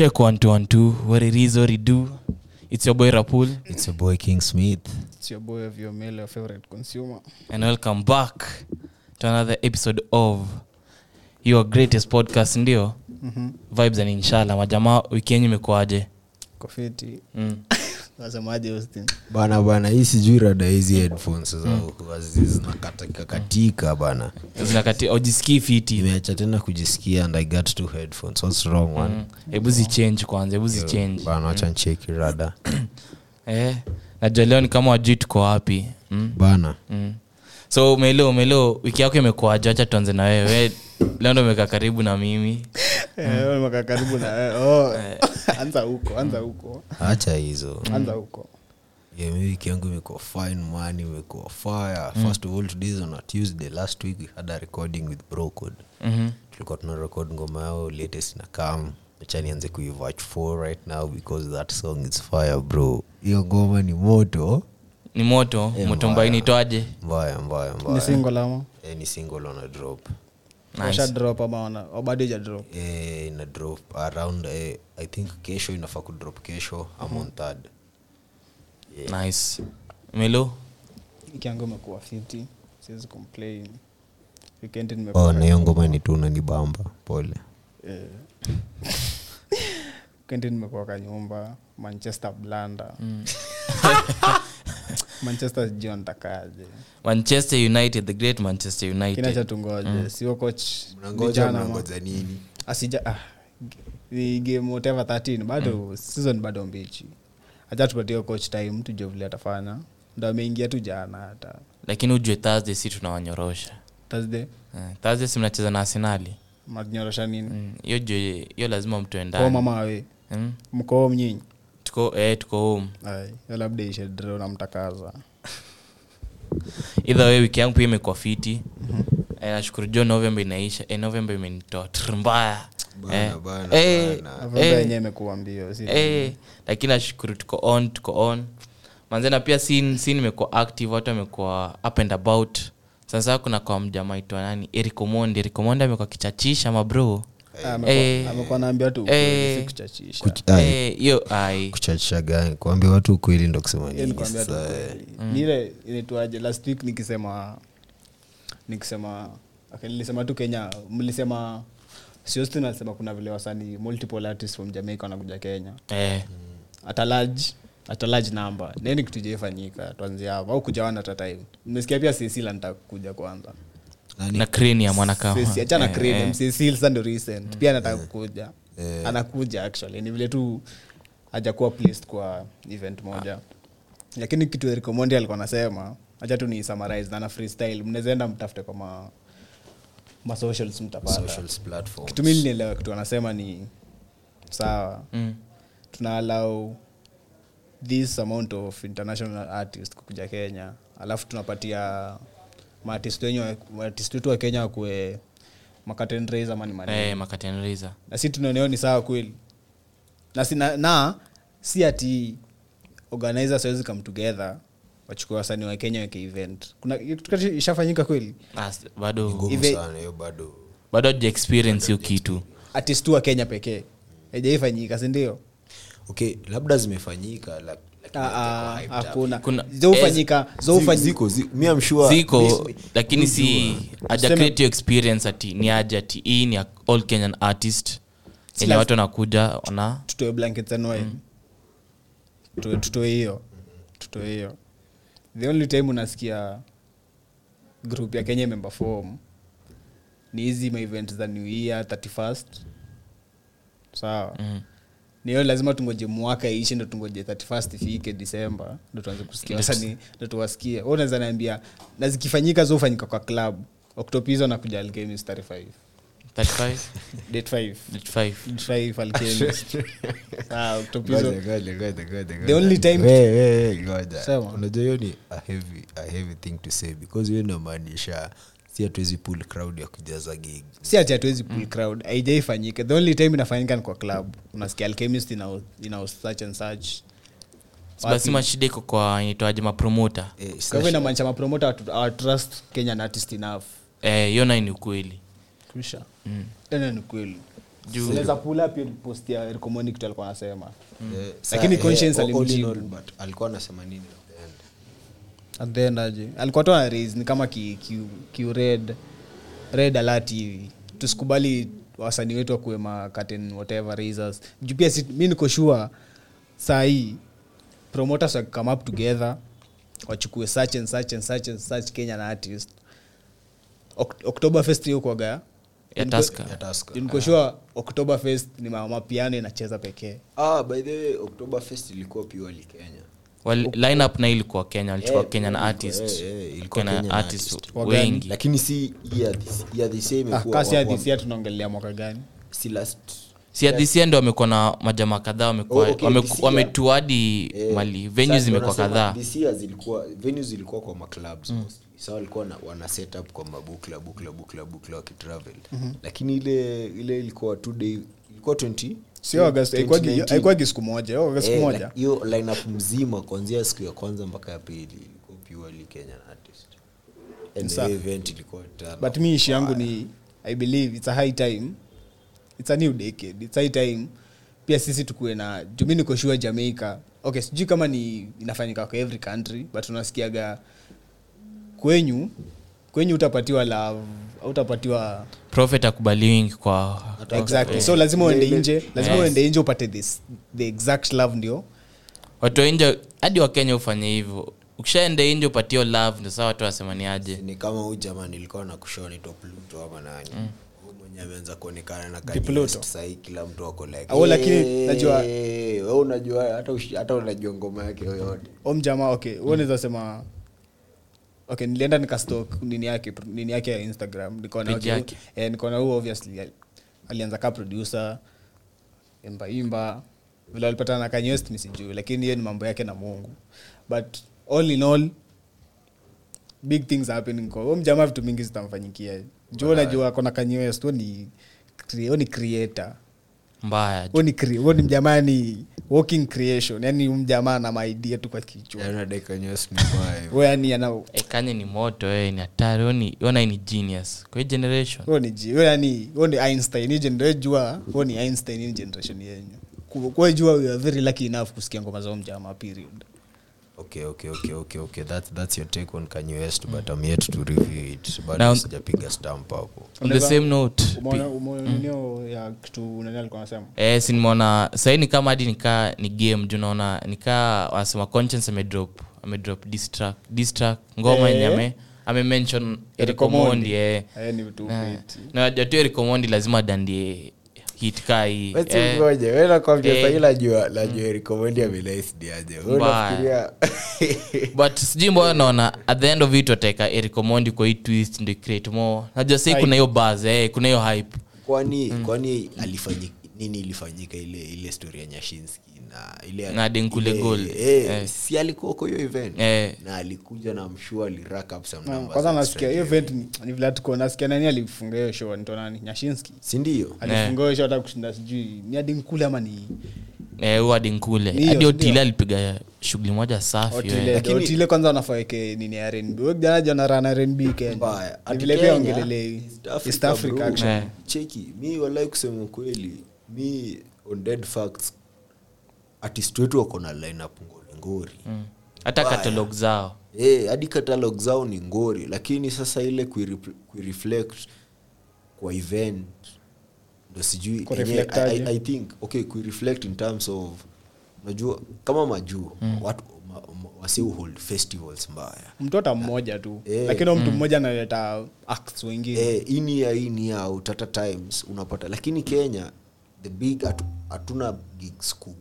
check one two one two what it is what it do it's your boy rapul It's your boy King Smith. It's your boy of your male your favorite consumer. and welcome back to another episode of your greatest podcast ndio Mhm. vibes and inshallah majamaa wiki yenyu imekuaje Kofiti. mm. Bana bana hii sijui rada hizi headphones za zinakatika katika bana. Fiti. Imeacha tena kujisikia and i got two headphones. What's wrong man? Mm. hebu zichange kwanza hebu zichange. bana wacha ncheki rada. Eh, najua leo ni kama wajui tuko wapi. Mm? bana. Mm. So melo melo wiki yako imekuaje hacha tuanze na wewe. Leo ndo umekaa karibu na mimi. Eh, karibu na wewe. Oh. Anza huko, anza huko. hacha hizo. Anza huko. yeah, mi wiki yangu imekuwa fine man. Imekuwa fire. First of all today is on a tuesday. Last week we had a recording with brocod mm-hmm. tulikuwa tuna record ngoma yao latest na kam chanianze nianze kuiwatch for right now because that song is fire bro. Hiyo ngoma ni moto ni moto e, moto mbaya. mbaini itwaje mbaya mbaya Ni single ama? Eh, ni single on a drop Washa drop ama bado eh, ina drop around eh, i think kesho inafaa kudrop kesho am ngoma third nice melo Wiki imekuwa fiti. Siwezi complain. Weekend nimekuwa oh, ngoma ni tu nanibamba pole Eh. Weekend nimekuwa kanyumba Manchester blanda. Manchester john takaje manchester united the great manchester united. Cha united tungoje. Sio coach mnangoja vijana mnangoja nini? Asija ah, ni game whatever 13 bado season bado mbichi. Acha tupatie coach time tujue vile atafanya. Ndo ameingia tu jana hata. Lakini ujue thursday si tunawanyorosha. Thursday? Eh, thursday si mnacheza na arsenali mnanyorosha nini? Mm, hiyo jue hiyo lazima mtu ko mama awe mm? mkoo mnyinyi tuko eh, tuko home. Labda ishe draw idha we wiki yangu pia imekuwa fiti. Eh, nashukuru jo novemba inaisha eh, novemba imenitoa mbaya. Bana, eh, bana, eh, yenyewe imekuwa mbio eh, lakini nashukuru tuko on tuko on. Manzena pia sin sin imekuwa active watu wamekuwa up and about. Sasa kuna kwa mjama itwa nani? Erikomondi erikomondi amekuwa kichachisha mabro Amekuwa- Eh, eh, Eh, hiyo ai. kuchachisha gani? Kuambia watu ukweli ndo kusema Hiyo nini ni kuambia tu sasa, kweli. Ni ile inaitwaje last week nikisema nikisema nilisema tu kenya. Mlisema siostin alisema kuna vile wasani multiple artists from jamaica wanakuja kenya. Eh, atalaji a large at a large number. Nini kitu jaifanyika tuanzie hapo. Au kujawana hata time. Nimesikia pia cecil anataka kuja kwanza? Na crania mwanakama Cecil- achana creative. Cecil sasa ndo recent. Pia anataka kukuja. anakuja actually. Ni vile tu hajakuwa placed kwa event moja. Lakini kitu Eric alikuwa anasema acha tu ni summarize na na freestyle. Mnaweza mtafute kwa ma ma socials mtapata. Socials platforms. kitu mimi nielewa kitu anasema ni sawa. Mm. tuna this amount of international artist kukuja kenya. Alafu tunapatia maartist wetu wa kenya wakue makatenreza mani Eh, na si tunaoneo ni sawa kweli. Na, si, na, na si ati organizer siwezi come together wachukua wasanii wa kenya weke event. Kuna ishafanyika kweli? As- bado bado bado experience hiyo kitu. artist wa kenya pekee. Haijaifanyika sindio okay labda zimefanyika lak- Zi- zoufanyika. ziko lakini si aja Tuseme- create hiyo experience ati ni aja ati hii ni ya all kenyan artist. Yenye watu wanakuja wana tutoe blankets anoe Tutoe- tutoe hiyo. Tutoe hiyo. The only time unasikia group ya kenya imepefom ni hizi maevent za new year 31st sawa. So, ni hiyo lazima tungoje mwaka iishe ndo tungoje 31st ifike disemba ndo tuanze kusikia. Wasanii ndo tuwasikie. U naweza naambia na zikifanyika zofanyika kwa club. Oktopizo nakuja alkemis 35 35 date 5 date 5 date 5 alkemis sawa oktopizo Ngoja, ngoja, ngoja, ngoja, The ngoja. only time- We, we, we, ngoja. Sema. unajua hiyo ni a heavy, a heavy thing to say because hiyo inamaanisha si hatuwezi pull crowd ya kujaza gig. Si ati hatuwezi pull crowd haijaifanyika. The only time inafanyika ni kwa club. Unasikia alchemist ina, ina such and such. Basi mashida iko kwa inaitwaje mapromota Eh, kwa hivyo inamaanisha mapromota awatrust kenyan artist enough. Eh, hiyo nayo ni ukweli. Tena ni kweli unaweza pull up post ya Eric kitu alikuwa anasema. Eh, Lakini conscience eh, alimjibu. alikuwa anasema nini at the end? aje alikuwa tu ni kama ki, ki, ki red red alert hivi. Tusikubali wasanii wetu wakuwe makaten whatever raisers juu pia si, mi niko sure saa hii promoters wa up together wachukue such and such and such and such kenyan artist. Ok- october fest hiyo kwaga nikoshua october fest ni mamapiano inacheza pekee. Ah, by the way Oktoberfest ilikuwa purely Kenya. Wal- lineup na ilikuwa kenya alichukua Eh, kenyan ilikuwa- artist kenyan Kenyan artist artist. Wengi. Lakini si ah, tunaongelea mwaka gani? Si last siadhisia ndo wamekuwa na majamaa kadhaa wamekuwa Oh, okay, wametuadi eh, mali. venu zimekuwa kadhaa. This zilikuwa kwa maclubs mostly. Sa walikuwa wana set kwa mabukla bukla bukla bukla wakitravel. Lakini ile ile ilikuwa two day ilikuwa 20 sio August, haikuwagi 2019. haikuwagi siku moja hiyo Eh, moja. like, hiyo lineup mzima kuanzia siku ya kwanza mpaka ya pili ilikuwa purely kenyan artist. And the event ilikuwa but mi ishi yangu ni i believe it's a high time. It's a new decade. It's high time. Pia sisi tukuwe na jumi nikoshua jamaica. Okay sijui kama ni inafanyika kwa every country but unasikiaga kwenyu kwenyu utapatiwa love utapatiwa profit akubaliwingi kwa exactly. So lazima uende nje lazima Yes. uende nje upate this the exact love ndio? Watu wainje hadi wakenya ufanye hivyo. Ukishaende nje upatio love ndio saa watu wasemaniaje ni kama huu jamani ilikuwa na kushoni to pluto ama nani. Mm. Ameanza kuonekana na sahii kila mtu ako lakini, "Eh, najua- unajua hata hata unajua ngoma yake yoyote. Omjamaa okay mm. unaweza sema okay nilienda nikastok nini yake nini yake ya instagram. Nikaona okay, yake. eh, nikaona huu obviously alianza ka producer imbaimba vile alipatana na Kanye West lakini hiyo ni mambo yake na mungu. But all in all big things happening kwa huyo mjamaa vitu mingi zitamfanyikia. Juu najua kona Kanye West huyo ni huyo ni creator mbaya. Ni cre- ni mjamaa ni walking creation yani mjamaa na maidia tu kwa kichwa. Yaani West ni moto e, ni hatari huyo ni- genius. Kwa generation. Ni yani ni einstein jua ni einstein generation yenyu. Ku- kwa jua we are very lucky enough kusikia ngoma za mjamaa period okay okay okay okay okay. That's that's your take on Kanye West but I'm yet to review it. Bado sijapiga stamp hapo. on the same note umeona umeona ninio ya kitu nani alikuwa anasema? Eh, si nimeona. Sahii ni kama hadi nikaa ni game juu naona nikaa wanasema conscience amedrop amedrop diss track diss track ngoma Eh. yenye ame amemention Eric Eric Omondi. Omondi. eh. Ni vitu Na- upeti na najua tu lazima adandie hit kaa hii Wewe si Eh, nakwambia Eh. sahii najua najua Eric Omondi amenice aje. Wewe Mbaya. unafikiria but sijui mbona naona at the end of it wateka erikomondi kwa hii twist ndo create more najua sahii kuna hiyo buzz eh kuna hiyo hype kwani kwani alifanyika nini ilifanyika ile ile story ya nyashinski na ile Na Denkule ile- Gold. eh, Eh. si alikuwa kwa hiyo event Eh. na alikuja na mshua alirack up some numbers kwanza nasikia hiyo event ni- ni vile tuko nasikia nani alifunga hiyo show nito nani nyashinski si ndio alifunga hiyo show hata kushinda sijui ni hadi ama ni eh hadi hadi. Otile alipiga shughuli moja safi Otile, eh. Lakini- Otile kwanza wanafaeke nini ya rnb jana rana R&B Kenya. mbaya Ni Ati vile pia Kenya, ongelele East Africa. Eh. cheki mi walai kusema kweli mi on dead facts artist wetu wako na lineup ngori ngori. Mm. hata katalog zao. Eh, hadi katalog zao ni ngori lakini sasa ile kuireflect kwa event ndo sijui I. I, think okay kuireflect in terms of najua kama majuu watu ma, ma, wasi hold festivals mbaya. Mtota mmoja tu Eh. lakini mtu mmoja analeta acts wengine. Eh, ini ya ini ya utata times unapata. Lakini kenya the big hatu- hatuna gigs kubwa.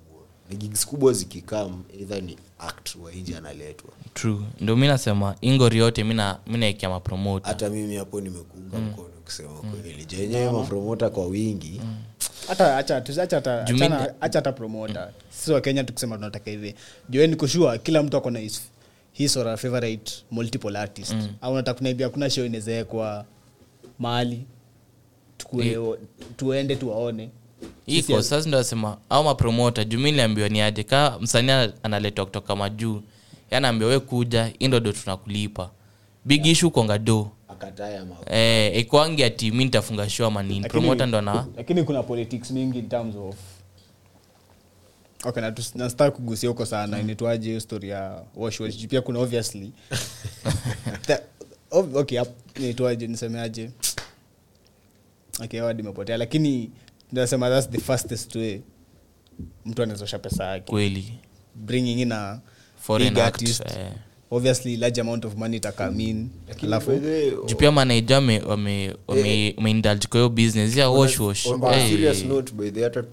Ni gigs kubwa zikikam either ni act wa nje analetwa. True. Ndio mi nasema ingori yote mi na- naekea mapromota hata mimi hapo nimekuunga mkono kusema kweli. Jenyewe mapromota kwa wingi? Mm. Acha tu- hata- promota promota sisi wa kenya tukisema tunataka hivi. Jueni kushua kila mtu akona his, his or favorite multiple artist. Au nataka kunaibia kuna show inawezaekwa mahali. Tuende tuwaone iko sasa ndo asema au mapromota juu mi niliambiwa ni aje kaa msanii analetwa kutoka majuu yanaambia we kuja hii do tunakulipa. Big issue konga do anakataa ya ma- eh, ikwangi ati mi nitafunga shua ama promota ndo na lakini kuna politics mingi in terms of okay na kugusia huko sana inaitwaje hiyo story ya wash wash pia kuna obviously. Ob- okay inaitwaje nisemeaje? Okay wadi imepotea lakini nasema that's the fastest way mtu anawezosha pesa yake. Kweli. Bringing in a Foreign big act, artist. eh. obviously large amount of money itakamin alafu By juu pia manaija wameindulge kwa hiyo business. Ya wash wash. on a Eh, serious note by the hata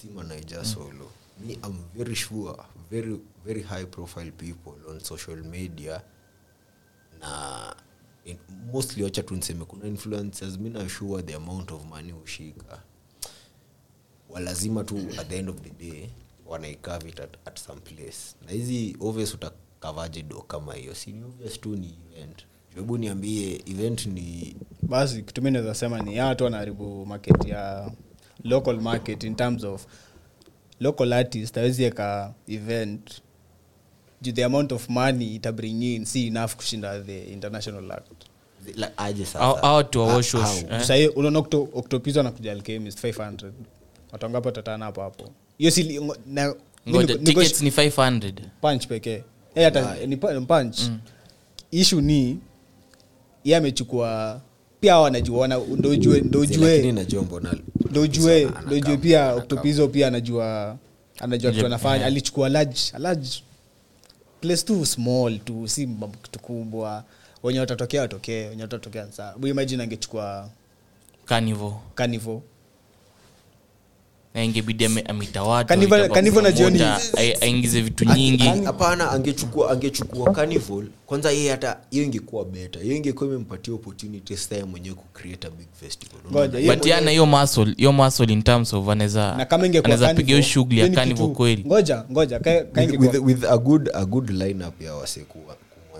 si manager solo. Me i'm very sure very very high profile people on social media na in, mostly wacha tunseme kuna influencers mi nashua the amount of money hushika walazima tu at the end of the day wanaikave it at, at some place. Na hizi obvious utakavaje do kama hiyo? Si obvious tu ni event. Hebu niambie event ni basi kitu mi naweza sema ni hawa tu wanaharibu market ya local market in terms of local artist awezi eka event. Juu the amount of money ita bring in si enough kushinda the international act. Like, eh? unaona Octo- na anakuja alchemist 500 watangapo tatana hapo hapo? Hiyo si na- ngoja niko- niko- tickets ni 500 punch pekee. Eh, hata ni pa- punch. Ishu ni ye amechukua pia hao wanajua wana- ndo ujue ndo lakini najua mbona ndo ujue ndo ujue pia octopizo pia anajua anajua kitu anafanya. alichukua large a large place tu small tu si mambo kitu kubwa. Wenye watatokea watokee. Wenye watatokea saa imagine angechukua carnival. Carnival na ingebidi na jioni- aingize vitu nyingi. hapana angechukua angechukua carnival kwanza yeye hata hiyo ingekuwa beta hiyo ingekuwa imempatia opportunity sasa mwenyewe kucreate a big festival. But yana hiyo muscle hiyo muscle in terms of anaweza na kama ingekuwa anaweza piga hiyo shughuli ya carnival kweli. ngoja ngoja with, a good a good lineup ya wase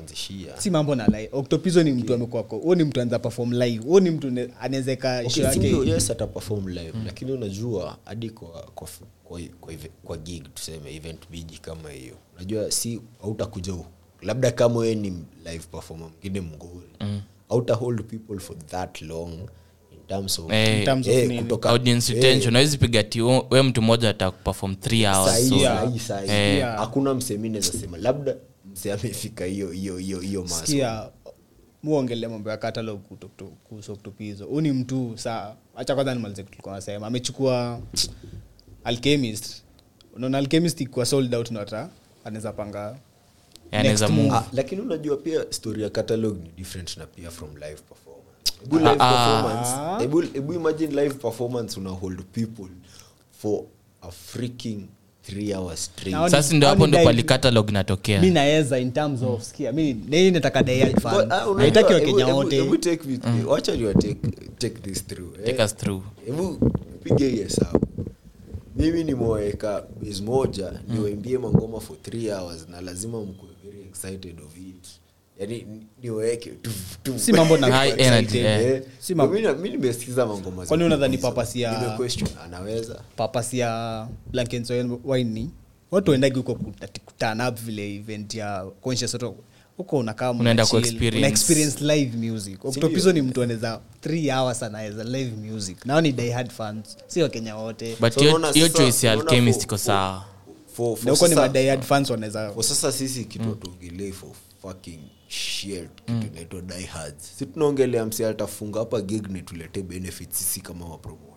kumwanzishia si mambo na live octopizo ni mtu amekuwa huo ni mtu anaweza perform live. Huo ni mtu anaweza ka Okay, yake. Yes ata perform live. Lakini unajua hadi kwa kwa, kwa, kwa, kwa gig tuseme event bigi kama hiyo. Unajua si hautakuja labda kama wewe ni live performer mwingine mgori. Mm. auta hold people for that long in terms of Eh, In terms of eh, nini? kutoka audience retention. Awezi piga ti we mtu mmoja atakuperform 3 hours so, Yeah. Yeah. hakuna msemi naweza sema. Labda mse amefika hiyo hiyo hiyo hiyo maso sikia muongelea mambo ya kuhusu octopizo huu ni mtu saa hacha kwanza nimalize tulikuwa nasema. Amechukua alchemist. Unaona alchemist ikuwa sold out nata anaweza panga. Ah, lakini unajua pia story ya catalog ni different na pia from live performance. Ebu Ah, live ah. performance. Ebu, ebu imagine live performance una hold people for a freaking three hours sasa ndio hapo ndo palikatalog inatokea. Mi naweza in terms of mi nei nataka wakenya pige hii hesabu. Mimi nimeweka base moja niwaimbie mangoma for three hours na lazima mkuwe very excited of it yani niweke Si mambo na High excited. energy, eh. Nimesikiza mangoma unadhani ya- anaweza. Ya watu waendagi huko kuta- vile event ya conscious huko unakaa mna Unaenda chill, ku-experience. una experience live music. Octopizo ni mtu anaweza 3 hours anaweza live music. Nao ni diehard fans si wakenya wote. But hiyo unaona hiyo sasa- choice ya alchemist iko sawa. for- for na huko ni madiehard fans wanaweza sasa sisi kitu hatuongelei for fucking shit mm. inaitwa diehards. Si tunaongelea msi atafunga hapa gig ni tulete benefit sisi kama mapromota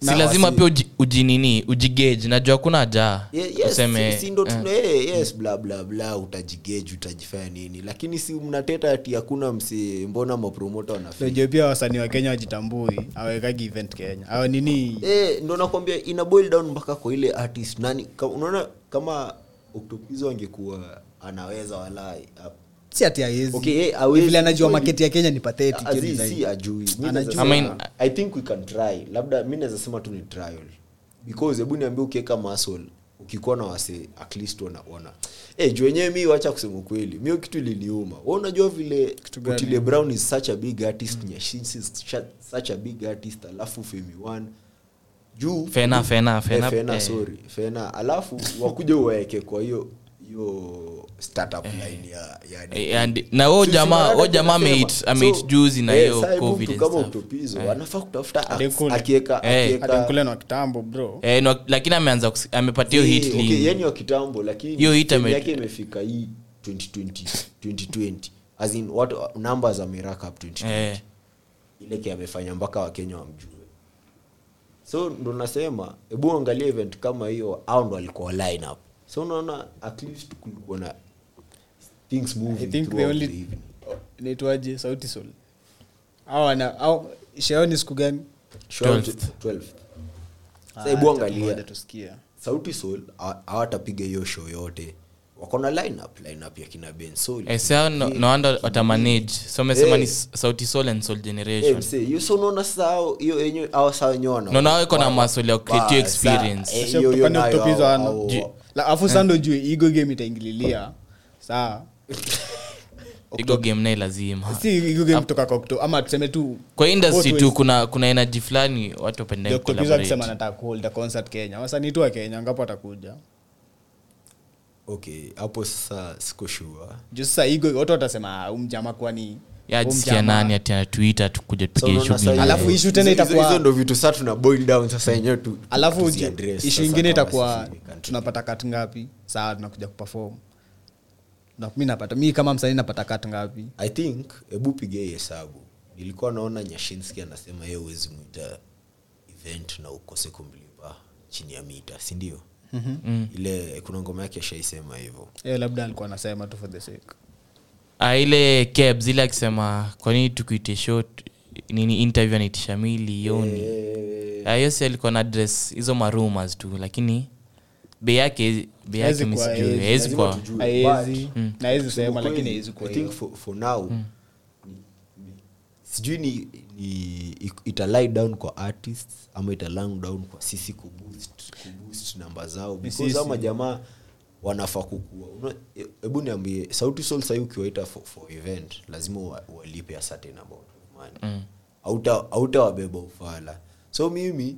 si lazima pia uji- ujinini ujigage. Najua kuna haja. Ye- yes, useme si- si ndo tuna eh, yes bla bla bla utajigeji utajifanya nini. Lakini si mnateta ati hakuna msi mbona mapromota wanafika najua pia wasanii wa kenya wajitambui awekagi event kenya. Awa nini? Eh, ndo nakwambia ina boil down mpaka kwa ile artist nani unaona kama oktopizo angekuwa anaweza walai si ati eh, anajua ya kenya ni ajui I think we can try. Labda mi naweza sema tu ni trial. Because hebu niambia ukiweka muscle ukikuwa na wase at least wana wana. Eh juu wenyewe mi wacha kusema ukweli. Mi kitu iliniuma. Wewe unajua vile? Otile Brown is such a big artist Nyashinski is such- such a big artist alafu Femi One. Juu Fena, Fena, Eh, Fena, Fena, eh. sorry Fena. Alafu wakuja uwaeke kwa hiyo hiyo startup line ya, ya Eh, and- na huyo jamaa- amehit- amehit So, juzi na eh, hiyo saa COVID kama stuff. utopizo anafaa kutafuta akieka Eh. akieka- na kitambo bro. Eh, no, lakini ameanza amepatia hiyo Eh, hit okay, yeye ni wa kitambo lakini Hiyo hit yake imefika hii 2020 2020 as in what numbers amerack up 2020 Eh. ile ke amefanya mpaka wakenya wamjue. So ndo nasema hebu angalia event kama hiyo au ndo alikuwa lineup so unaona at least kulikuwa na things moving i think the only the evening. inaitwaje sauti sol au ana au shaoni siku gani Sure, 12th. 12th. Ah, Sasa hebu angalia sauti sol hawatapiga hiyo show yote wako na lineup lineup ya kina ben Sol. Eh, saa no, no watamanage so amesema hey. ni sauti sol and soul Eh, generation msee, hiyo so unaona sasa hao- hiyo yenye au saa wenyewe wana- No, nao iko na maswali ya create Ba- experience. saa, eh, Sasa hiyo- hiyo nayo kutopiza hao- wana. hao- Ji- La, afu sando jue igo game itaingililia saa igo game naye lazima si igo game kutoka kwa Okto- ama tuseme tu kwa industry tu kuna kuna energy fulani watu wapenda Ndio collaborate. kusema nataka kuhold a concert kenya wasanii tu wa kenya ngapo atakuja okay hapo sasa siko sure. Juu sasa igo watu watasema umjama kwani nani ati anatuita tupige Alafu tena itakuwa- ndo vitu saa tuna boil down sasa yenyewe tu alafu ishu ingine itakuwa tunapata kat ngapi? Saa tunakuja kuperform. Na mi napata mi kama msanii napata kat ngapi? I think hebu piga hii hesabu. Nilikuwa naona nyashinski anasema yeye uwezi mwita event na ukose kumlipa chini ya mita sindio mm-hmm. ile kuna ngoma yake ashaisema hivyo yeah, labda alikuwa anasema tu for the sake Ah, ile kebs ile akisema kwanini tukuite shot nini interview anaitisha mili yoni Eh, Ah, hiyo alikuwa na dress hizo marumas tu lakini bei yake bei yake Haezi mi kuwa, sijui haezi. haezi lazima kuwa tujue. Haezi. But. Na haezi sema, lakini kweli, haezi think for, for now ni, ni, sijui ni, ni ita down kwa artists ama ita down kwa sisi kuboost, kuboost namba zao because ama jamaa wanafaa kukua. Hebu niambie sauti sol sahii ukiwaita for, for event lazima wa- walipe a certain amount of money. Mm. auta wabeba ufala. So mimi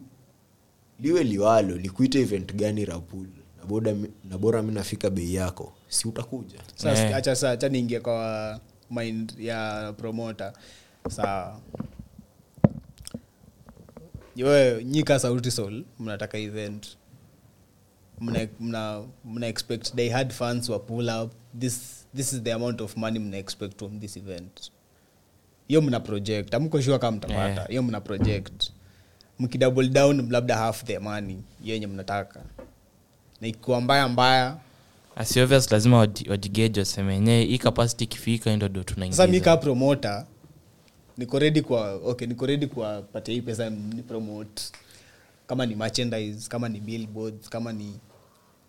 liwe liwalo likuita event gani rapul? Na boda na bora mi nafika bei yako si utakuja? Sasa Eh. acha saa cha niingie kwa mind ya promoter. Sawa yo nyika sauti sol mnataka event. Mna, mna, mna expect they had fans wa pull up. This, this is the amount of money mna expect from this event. Hiyo mna project. Amkoshua sure kama mtapata. Hiyo mna project. Mkidouble down labda half the money. Yenye mnataka. Na ikiwa mbaya mbaya. Asi obvious lazima waji- wajigeje waseme enyewe hii capacity ikifika ndo ndo tunaingiza. Mi kaa promoter niko ready kwa okay niko ready kwa patia hii pesa ni promote. Kama ni merchandise kama ni billboards kama ni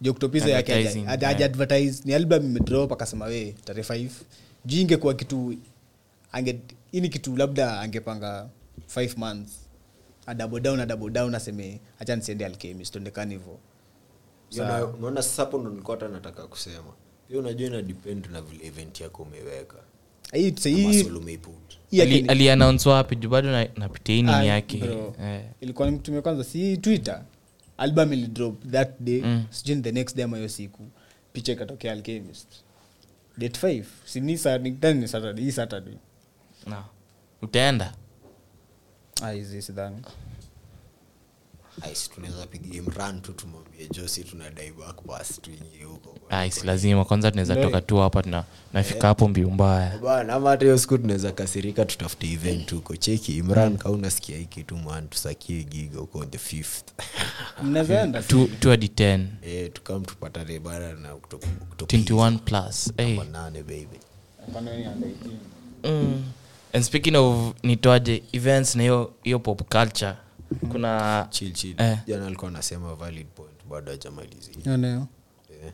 joktopiza yake Advertising, yeah. advertise ni album imedrop akasema we tarehe 5 juu ingekuwa kitu ange ini kitu labda angepanga 5 months. A down a down aseme hacha nisiende alchemist tuende hivo Hiyo unaona sasa hapo ndo nilikuwa hata nataka kusema. Pia unajua ina depend na vile event yako umeweka. Hii na Ali- ni- wapi? Juu bado na- napitia Ah, nini yake. Eh. ilikuwa nitumia kwanza si twitter. Album ilidrop that day. Mm. sijui the next day ama hiyo siku. Picha ikatokea alchemist. Date 5 si ni sa- ni- then ni saturday. Hii saturday. Na. utaenda? Ah sidhani tunaweza piga imran tu tumwambie josi tunadai back tuingie huko. Lazima kwanza tunaweza toka tu hapa tuna nafika hapo mbiu mbaya. Bana ama hata hiyo siku tunaweza kasirika tutafute event huko. Cheki imran kaa unasikia hii kitu tusakie giga huko on the fifth. Mnaweza Tu- tu hadi 10 eh, tukam tupatane bana na kutoka 21 plus hey. nane baby. Kwani wewe ni under 18? mm. and speaking of nitoaje events na hiyo hiyo pop culture kuna chill chill. Eh. jana alikuwa anasema valid point bado hajamalizia. Eh.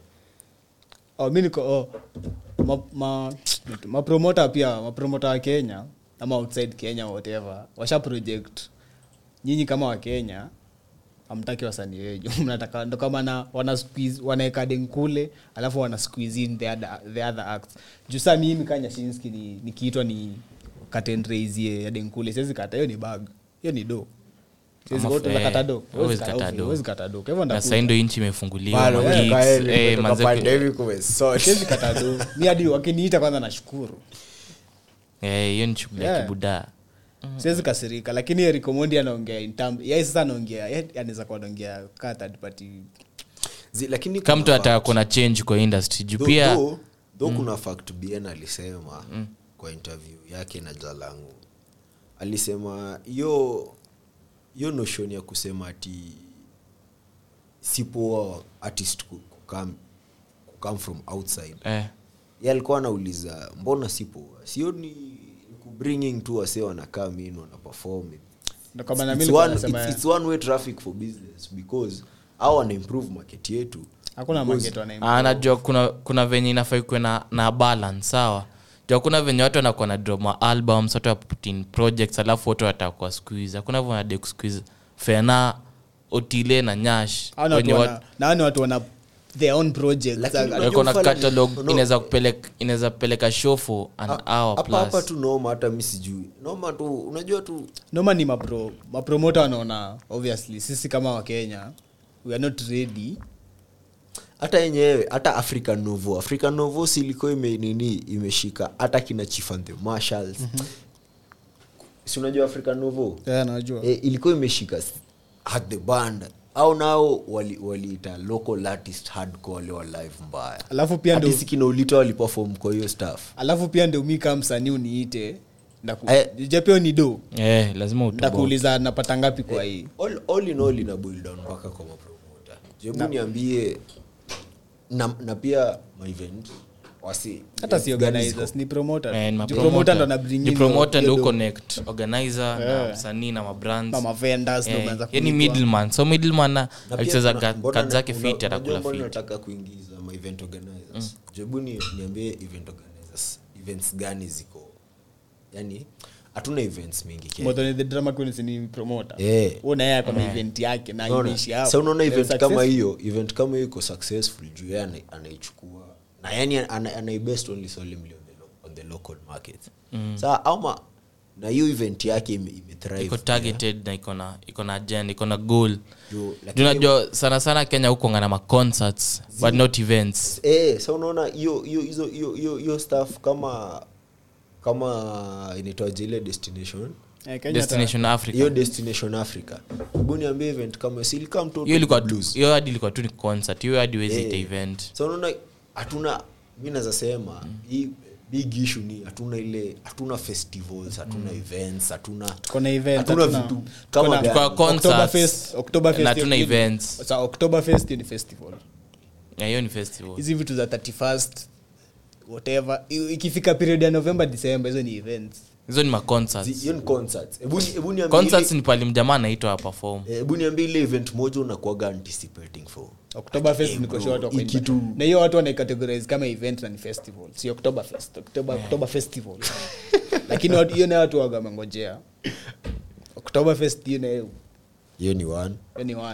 oh, mi niko oh, ma, ma, mapromota pia mapromota wa kenya ama outside kenya whatever washa project. Nyinyi kama wakenya amtaki wasanii wenyu. Mnataka ndo kama na wana squeeze- wanaeka denkule alafu wana squeeze in the other, the other acts. Juu saa mimi kanyashinski nikiitwa ni- nikiitwa ni katendraisie ya denkule siwezi kata. Hiyo ni bag hiyo ni do Siwezi- Ama- utaweza eh, kata do. Huwezi huwezi ka- kata do. huwezi kata do. Kwa hivyo na ndakuja. sahii ndo nchi imefunguliwa Bado, ma eh, gigs, kaeni, eh, kutoka manze- pandemic umesort. Siwezi kata do mi hadi wakiniita kwanza nashukuru. Eh, hiyo ni shughuli ya kibudaa siwezi kasirika lakini erikomondi anaongea in sasa anaongea anaweza kuwa anaongea kaa third party. Lakini kama mtu kuna ataka kuna change kwa industry juu pia though- though kuna fact bn alisema kwa interview yake na jalangu. Alisema hiyo hiyo notion ya kusema ati sipoa artist kukam kukam from outside. Eh, ye alikuwa anauliza mbona sipoa? Sio ni kubringing tu wase wanakaa min maana It's one- it's- it's one way traffic for business because au wana improve market yetu. Anajua kuna kuna venye inafai kuwe na, na balance sawa hakuna venye watu wanakuwa na drop albums watu waputin projects alafu watu watakuwa squeeze. Hakuna venye wanade kusqueeze. Fena otile na nyash Hao ni watu wenye wana- their own catalog inaweza kupeleka inaweza peleka show for an hour plus. hapa tu noma hata mi sijui. Noma tu unajua tu noma ni mapro mapromota wanaona obviously sisi kama wakenya we are not ready hata yenyewe hata african novo. African novo silikuwa ime nini imeshika. Hata kina chifanthe marshals. Mm-hmm. si unajua african novo? Yeah, najua. E, ilikuwa imeshika at the band. Au nao waliita wali local artist hardcore wale wa live mbaya. Alafu pia ndio ndo kina ulita waliperform kwa hiyo staff. Alafu pia ndio mi kama msanii uniite Eh. japeo ni do. Eh, lazima utoboke. ndakuuliza napata ngapi kwa hii. all, all in all ina boil down mpaka kwa mapromota jebu niambie na, na pia maevent wasi hata si organizers ni promoter. Ni promoter. ndo anabring Ni promoter ndo connect organizer na msanii na mabrands na mavendors ndo Eh, yani middleman. So middleman na kazi zake fit atakula fit. nataka kuingiza ma event organizers? Jebu ni niambie event organizers events gani ziko? Yani hatuna events mingi Kenya. Modern the drama queens ni promoter. Eh. Huyo na yeye ako na event yake na Unaona? Sa unaona event kama hiyo event kama hiyo iko successful juu yeye ana- anaichukua. Na yani ana- anaibest only solemnly on the, on the local market. Saa ama na hiyo event yake ime, imethrive iko na iko na iko na agenda iko na goal. Juu, sana sana kenya huko na maconcerts but not events. Eh, sa unaona hiyo hiyo hiyo stuff kama kama inaitwaje ile destination? Eh, Kenya destination africa. Hiyo destination africa. Hebu niambie event kama silika mtoto hiyo ilikuwa tu- blues. hiyo hadi ilikuwa tu ni concert hiyo hadi wezi Eh. event. So unaona hatuna mi naweza sema hii big issue ni hatuna ile hatuna festivals hatuna events hatuna Tuko event, hatuna vitu kama na- na concerts, Oktoberfest- na hatuna events. Sasa Oktoberfest ni festival. Yeah, hiyo ni festival. Hizi vitu za 31st whatever. Ikifika period ya november december hizo ni events. Hizo ni Zi- maconcerts ni concerts. Hebu ni- hebu niambie concerts ile- ni pali mjamaa anaitwa perform eh, hebu niambie ile event moja unakuaga anticipating for. Eh, na hiyo watu wanaicategorize kama event na ni festival. Si Oktober Oktober festival lakini hiyo nayo watu waga wamengojea Oktoberfest hiyo nayo. Hiyo ni one.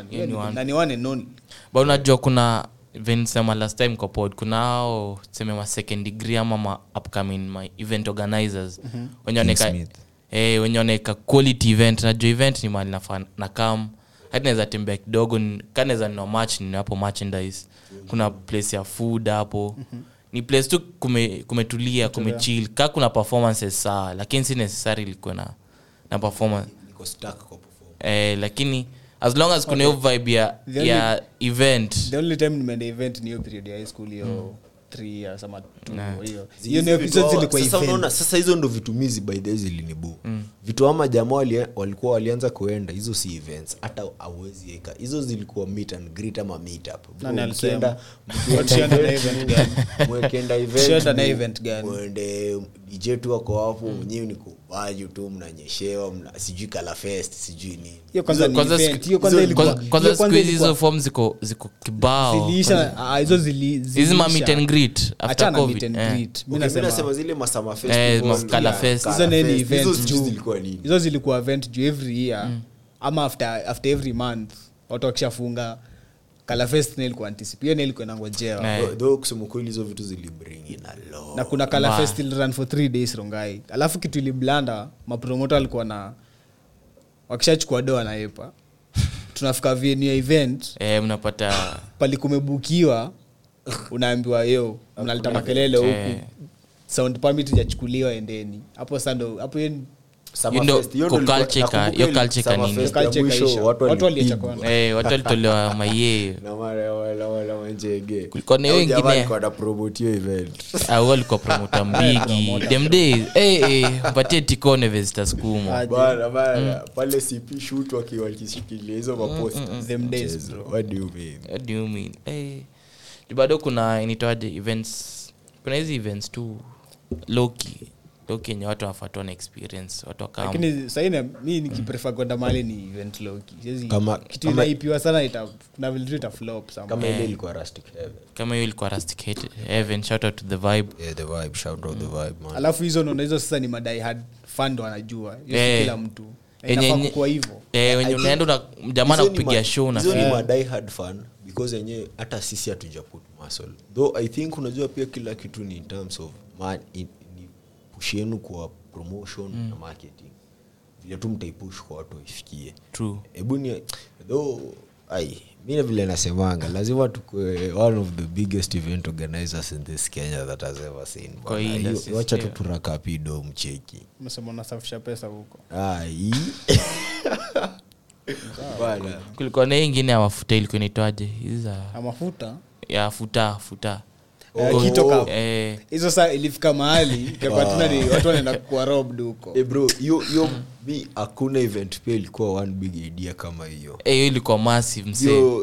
Hiyo ni one. Na ni one and only. But unajua kuna vensema last time kwa pod kuna ao seme ma second degree ama ma upcoming ma event organizers. Wenye waneka eh, wenye quality event. Najua event ni mali na kam hadi naweza tembea kidogo ka naweza nina match ni merchandise. Kuna place ya food hapo. Ni place tu kume- kumetulia kumechill. Ka kuna performances saa lakini si necessary ilikuwa na na performance. Eh, lakini as long as kuna hiyo vibe ya, The only- ya event. the only time nimeenda event ni hiyo period ya high school hiyo sasa unaona event. sasa hizo ndo vitu mizi by the way vitu ama jamaa wali, walikuwa walianza kuenda hizo si events. Hata awezi eka. Hizo zilikuwa meet and greet ama meet up. Mkienda- mwekienda event, mwende dj tu wako hapo mwenyewe ni kubaju tu mnanyeshewa mna, sijui kalafest sijui ninikwanza hiyo kwanza ni Kwanza event. siku- hizi hizo fom ziko ziko kibaohizo ah, hizi ma meet ziliisha. and greet after Achana covid meet and eh. zile masama Eh, zilikuwa nini hizo zilikuwa event juu every year. Ama after, after every month. Watu wakishafunga kalafest na ilikuwa anticipate hiyo na ilikuwa. Though- though kusema kweli hizo vitu zilibring in a lot. na kuna kalafest ili run for three days rongai. Alafu kitu iliblanda mapromoto alikuwa na wakishachukua do anaepa tunafika venue ya event. Eh, mnapata pali unaambiwa yo mnaleta makelele Eh. huku. Sound permit ijachukuliwa endeni. Hapo watu eh, watu walitolewa mayee Na hiyo walikuwa promota mbigi them days. Eh, eh, mpatie tikone vestasukuma Aje. Bana, bana, pale CP shoot wakiwa wakishikilia hizo maposta. Them days, Mchezo. bro. What do you mean? What do you mean? Eh, juu bado kuna initoaje events? Kuna hizi events tu loki loki yenye watu wafatwa na experience watu wakam lakini mi nikiprefer kwenda mali ni event loki kitu inaipiwa sana ita kuna vile tu ita flop kama somewhere. ilikuwa rustic heaven. hiyo shout out to the vibe. Yeah, the vibe, shout out the vibe, man. alafu hizo naona hizo sasa ni madai hard fund wanajua. Hiyo Eh. kila mtu. Na eh, wenye unaenda una jamaa nakupigia show na because yenye hata sisi hatujaput muscle. Though i think unajua pia kila kitu ni in terms of man, in, push yenu kwa promotion na marketing. Vile tu mtaipush kwa watu waifikie. Hebuni though ai mi vile nasemanga lazima tukue one of the biggest event organizers in this kenya that has ever seen wacha tu turakapido mcheki unasafisha pesa huko. Ai. Kulikuwa na hii ingine ya mafuta ilikuwa inaitwaje? Hizi za mafuta? Ya futa futa Eh, hizo saa ilifika mahali ikakuwa tena ni watu wanaenda kuwa robbed huko. Eh, bro mi hakuna event pia ilikuwa one big idea kama hiyo. Eh, hiyo ilikuwa massive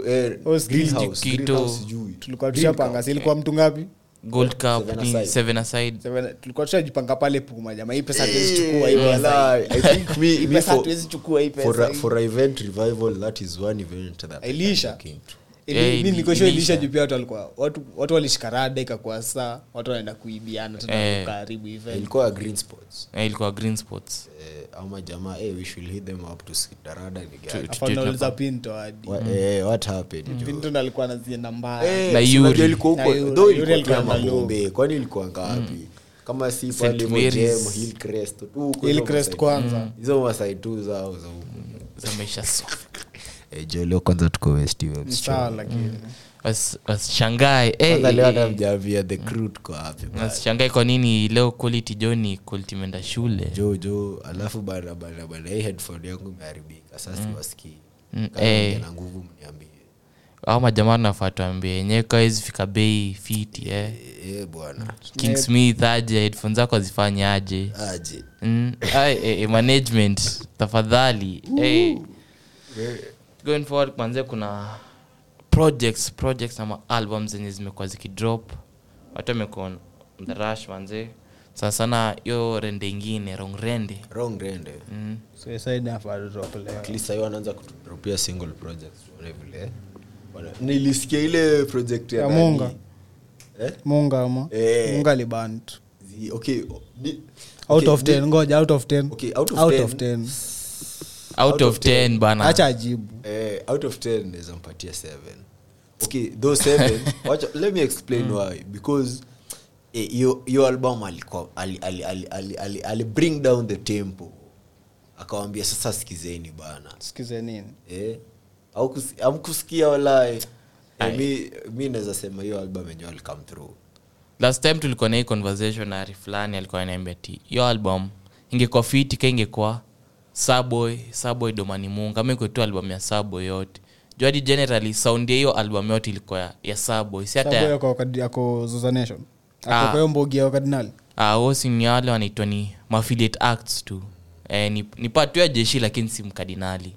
eh, Oh, greenhouse, greenhouse sijui. tulikuwa tushapanga ilikuwa mtu ngapi? Gold cup Seven ni aside. seven aside. Seven- tulikuwa tushajipanga pale puma jamaa hii pesa hatuwezi Eh, chukua hii pesa I think me- me for- chukua hii for a- for a event revival that is one event that Ilisha. am to. Ili- Eh, mi ili- nilikuwa sure ilisha. ilisha juu pia watu walikuwa watu watu walishikarada ikakuwa saa watu wanaenda kuibiana tena Eh. karibu event. Ilikuwa green spots eh, ilikuwa green eh, ama jamaa eh, we should hit them up to pinto hadi. Eh, what happened pinto ndo alikuwa anazienda Eh, huko- ilikuwa kwani ilikuwa ngapi? Kama si tu huko hizo kwanza. masai tu zao za huku za maisha. soft Jo kwanza tuko kwa nini leo quality joni quality imeenda shule? Jojo jo alafu bana bana bana hii headphone yangu imeharibika. Sasa siwasikii. Mm, eh. na nguvu mniambie. Au majamaa nafaa tuambie yenyewe kawezi fika bei fiti eh. e, eh, bwana. King smith aje headphone zako azifanye aje? Aje. Mm. Ay, management tafadhali. Eh. Going forward kwanzia kuna projects projects ama albums zenye zimekuwa zikidrop watu wamekuwa on the rush manze sana sana hiyo rende ingine rong rende wrong rende mm. so at least sahii wanaanza kutudropia single projects tuone vile Wana- nilisikia ile project ya Ya nani? Munga. eh? munga ama Eh. munga libant Zi- okay ni- out okay, of 10 ngoja out of 10 Okay, out of 10. Of 10 out, of 10 bana. Acha ajibu. Eh, out of 10 naweza mpatia 7 okay those 7 watch, let me explain why. Because eh, hiyo hiyo album alikuwa ali, ali, ali, ali, ali, ali bring down the tempo. Akawambia sasa sikizeni bana. Sikize nini? Eh, au kus- amkusikia walae eh, mi, mi naweza sema hiyo album yenyewe alicome through. Last time tulikuwa na hii conversation na ari fulani alikuwa anaambia ti hiyo album ingekuwa fiti ka ingekuwa saboy saboy domani munga ama ikuwa ya saboy yote. Juadi generally saundi hiyo albam yote ilikuwa ya, ya saboy si hata Ah. Ah, wosi ni wale wanaitwa ni mafiliate acts tu. Eh, ni, ni patu ya jeshi lakini si mkadinali.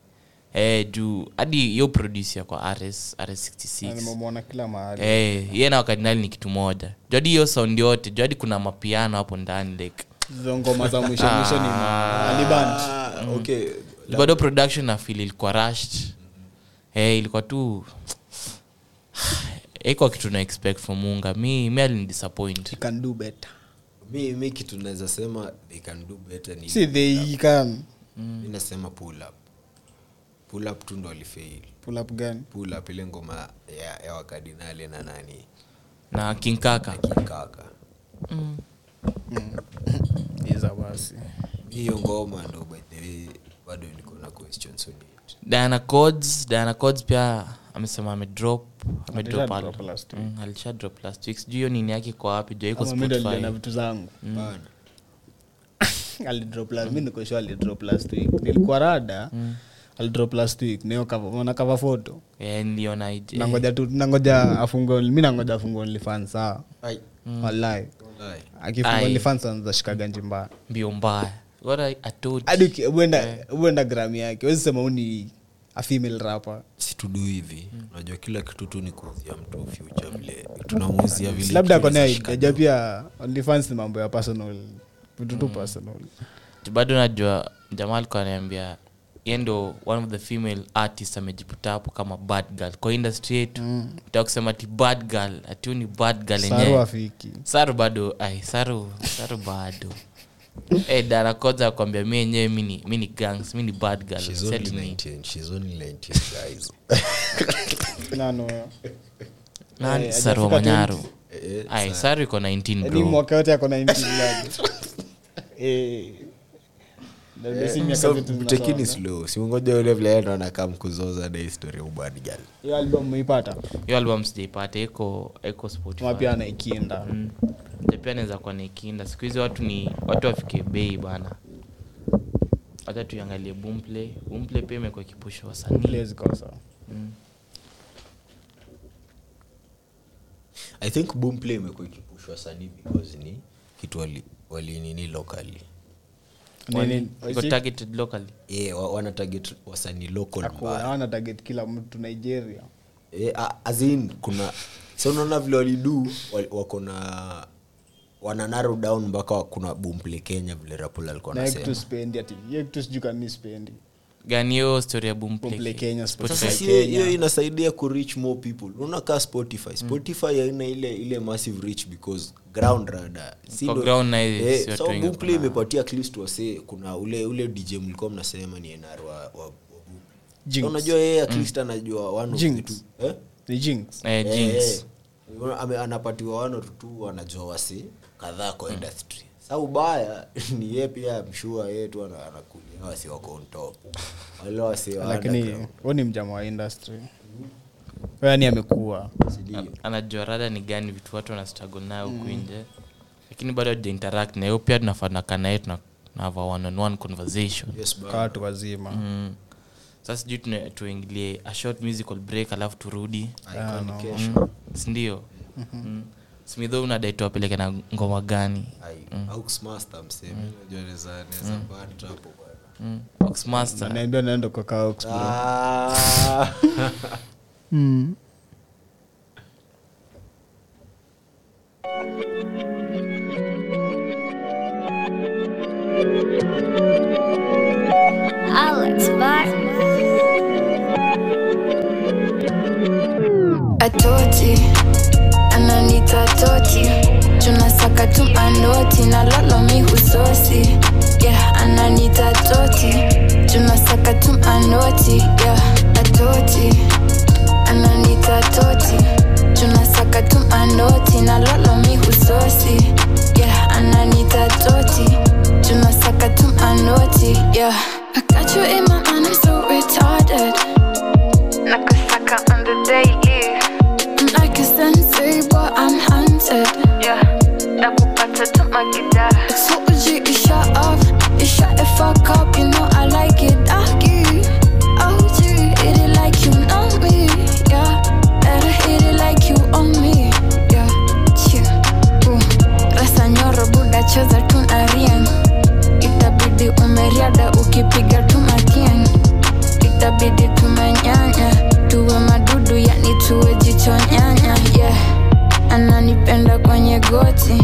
Eh, juu hadi hiyo producer kwa rs rs66 nimemwona kila mahali. Eh, ye na wakadinali ni kitu moja. Jadi hiyo saundi yote juu kuna mapiano hapo ndani like hizo ngoma za mwisho mwisho ni aliband ah, okay. Bado production na feel ilikuwa rushed. Eh, ilikuwa tu iko kitu na expect from munga mi mi alinidisappoint you can do better. Mi, mi kitu naweza sema they can do better ni see they can. Mm. nasema pull up. Pull up tu ndo alifail. Pull up gani? Pull up ile ngoma ya, ya wakardinali na nani? Na kinkaka kikaka iza basi hiyo ngoma ndo by the way bado niko na questions on it diana codes diana codes pia amesema amedrop amedrop Alisha drop last week. Mm, alisha drop last week. Sijui hiyo nini yake kwa wapi juu iko Kama mi ndo niliona spotify vitu zangu. Bana alidrop last mi niko alidrop last week. Nilikuwa rada alidrop last week. Nayo kava ije nangoja tu nangoja afungue mi nangoja afungue OnlyFans sawa? Walai wallahi wallahi akifunga Ai. OnlyFans anza shika ganji mbaya. Mbio mbaya. What I, I told hadi uki- uenda uenda gram yake. Wezisema uni a female situdu hivi. Unajua kila kitu tu ni kuuzia mtu future vile tunamuuzia vile labda kitu kona inaweza shika aja pia OnlyFans ni mambo ya personal. Vitu tu personal. Bado najua jamaa alikuwa anaambia ye ndo one of the female artist amejiputa hapo kama bad girl. Kwa industry yetu mm. kusema ti bad girl atiu ni bad girl saru saru bado ai saru saru bado. Hey, dara koza akwambia mi yenyewe mi ni gangs mi ni bad girl. She's only 19. she's only 19 guys. Nano Nani? Eh, saru manyaru. Eh, ai saru. Iko 19 mwaka yote ako 19 Eh. So zetu slow. Siungoja ule vile naona mkuzoza na historia hiyo album umeipata? Hiyo album sijaipata. Iko iko spotify. Kama anaikinda Mm. Pia naweza kuwa naikinda siku hizi watu ni watu wafike bei bana. Hata tuiangalie bumplay bumplay pia imekuwa kipusha wasanii. Play zikosa Mm. i think bumplay imekuwa ikipushwa sanii because ni kitu walinini wali, Nini- locally wana target wasanii local mbaya. hawana target kila mtu nigeria. Eh, a- as in kuna so unaona vile walidu wali- wako na wana narrow down mpaka kuna bumple kenya vile rapul alikuwa na anasema spendi ati spendi gani hiyo story ya inasaidia kurich more people. Unaona kaa spotify. Spotify haina ile ile massive reach because ground rada Si Kwa ndo- ground na hizi eh, imepatia at least wase kuna ule ule dj mlikuwa mnasema ni nr wa, wa, unajua yeye at mm. anajua two. Eh? ni jinx. Eh, Eh, Jinx. eh. Anapatiwa one anajua wasi kadhaa kwa industry. Sa ubaya ni ye pia mshua ye tu ana- lakini hu ni mjama wa industry. Yani amekuwa anajua rada ni gani vitu watu wana nayo huku nje. Lakini bado hatuja nayo na pia tunafanaka naye tuna tunava one on one conversation. Yes, bana. watu wazima. Mm. sasa sijui tuingilie a short musical break alafu turudi. Kesho. sindio mm. smitho unadai tuwapeleke na ngoma gani? Mm. Naniambia naenda kwa Kaox, bro. Alex Bar. atoti ananita toti. Tunasaka tu manoti na lolo mi husosi yeah, ananita toti. Tunasaka tu manoti yeah, atoti ananita toti. Tunasaka tu manoti na lolo mi husosi yeah, ananita toti. Tunasaka tu manoti yeah. I got tuwe jicho nyanya yeah. ananipenda kwenye goti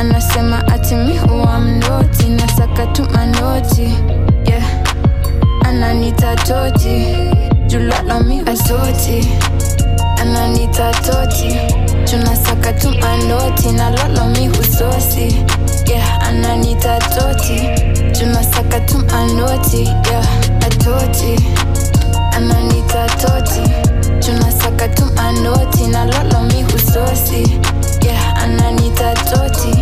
anasema ati mi huwa mnoti na tu manoti yeah. ananita toti julalo mi na lolo mi husosi yeah. ananita toti yeah. atoti ananita toti tunasaka tu manoti na lolo mihususi yeah. ananita toti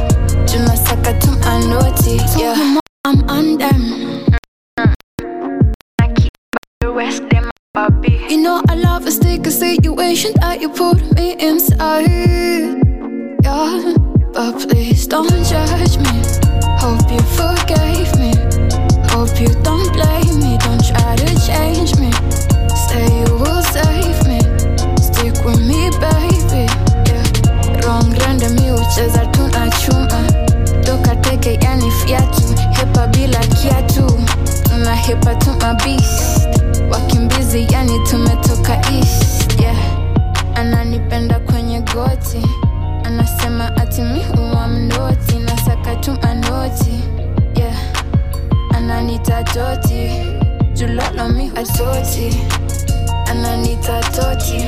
tunasaka tu manoti yeah. I'm on them West, they my puppy. You know I love a sticky situation that you put me inside. Yeah, but please don't judge me. Hope you forgave me. Hope you don't blame me. Don't try to change me. Say you mi tuna chuma. Toka teke yani fiatu. Hepa bila kiatu. Tuna hepa tuma beast. Wakimbizi yani tumetoka east. Yeah. ananipenda kwenye goti. Anasema ati mi huwa mnoti. Nasaka tuma noti. Yeah. ananita toti. Julolo mi ananita toti.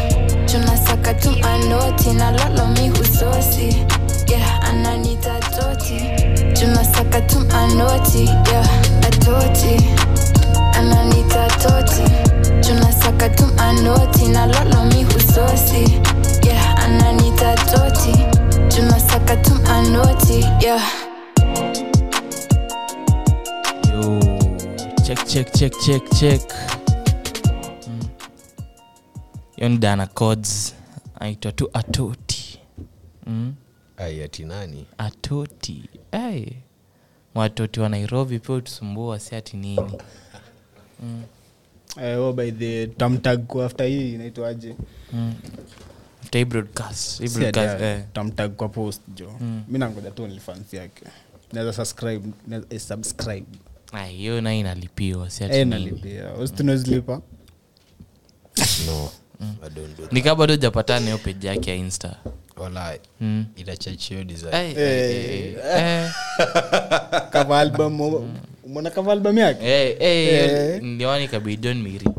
Tunasaka tu anoti na lolo mi husosi yeah ananita toti. Tunasaka tu anoti. Yeah atoti. Ananita toti. Tunasaka tu anoti. Na lolo mi husosi. Yeah ananita toti. Tunasaka tu anoti. Yeah. Yo, check check check check check. Mm. ni dana codes. Aitwa tu atoti. Mm. Ai ati nani? Atoti. Ay. watoti wa nairobi pia utusumbua si ati nini? Eh, oh, by the tamtag after hii inaitwaje? Mm. after hii broadcast hii broadcast eh. tamtag kwa post jo. Mi nangoja tu nilifansi yake. Naweza subscribe naweza eh, subscribe. Hiyo inalipiwa Eh, kaa bado japatana hiyo peji yake ya insta walai mm. ai. Eh. album umona kava album yake? Eh, eh,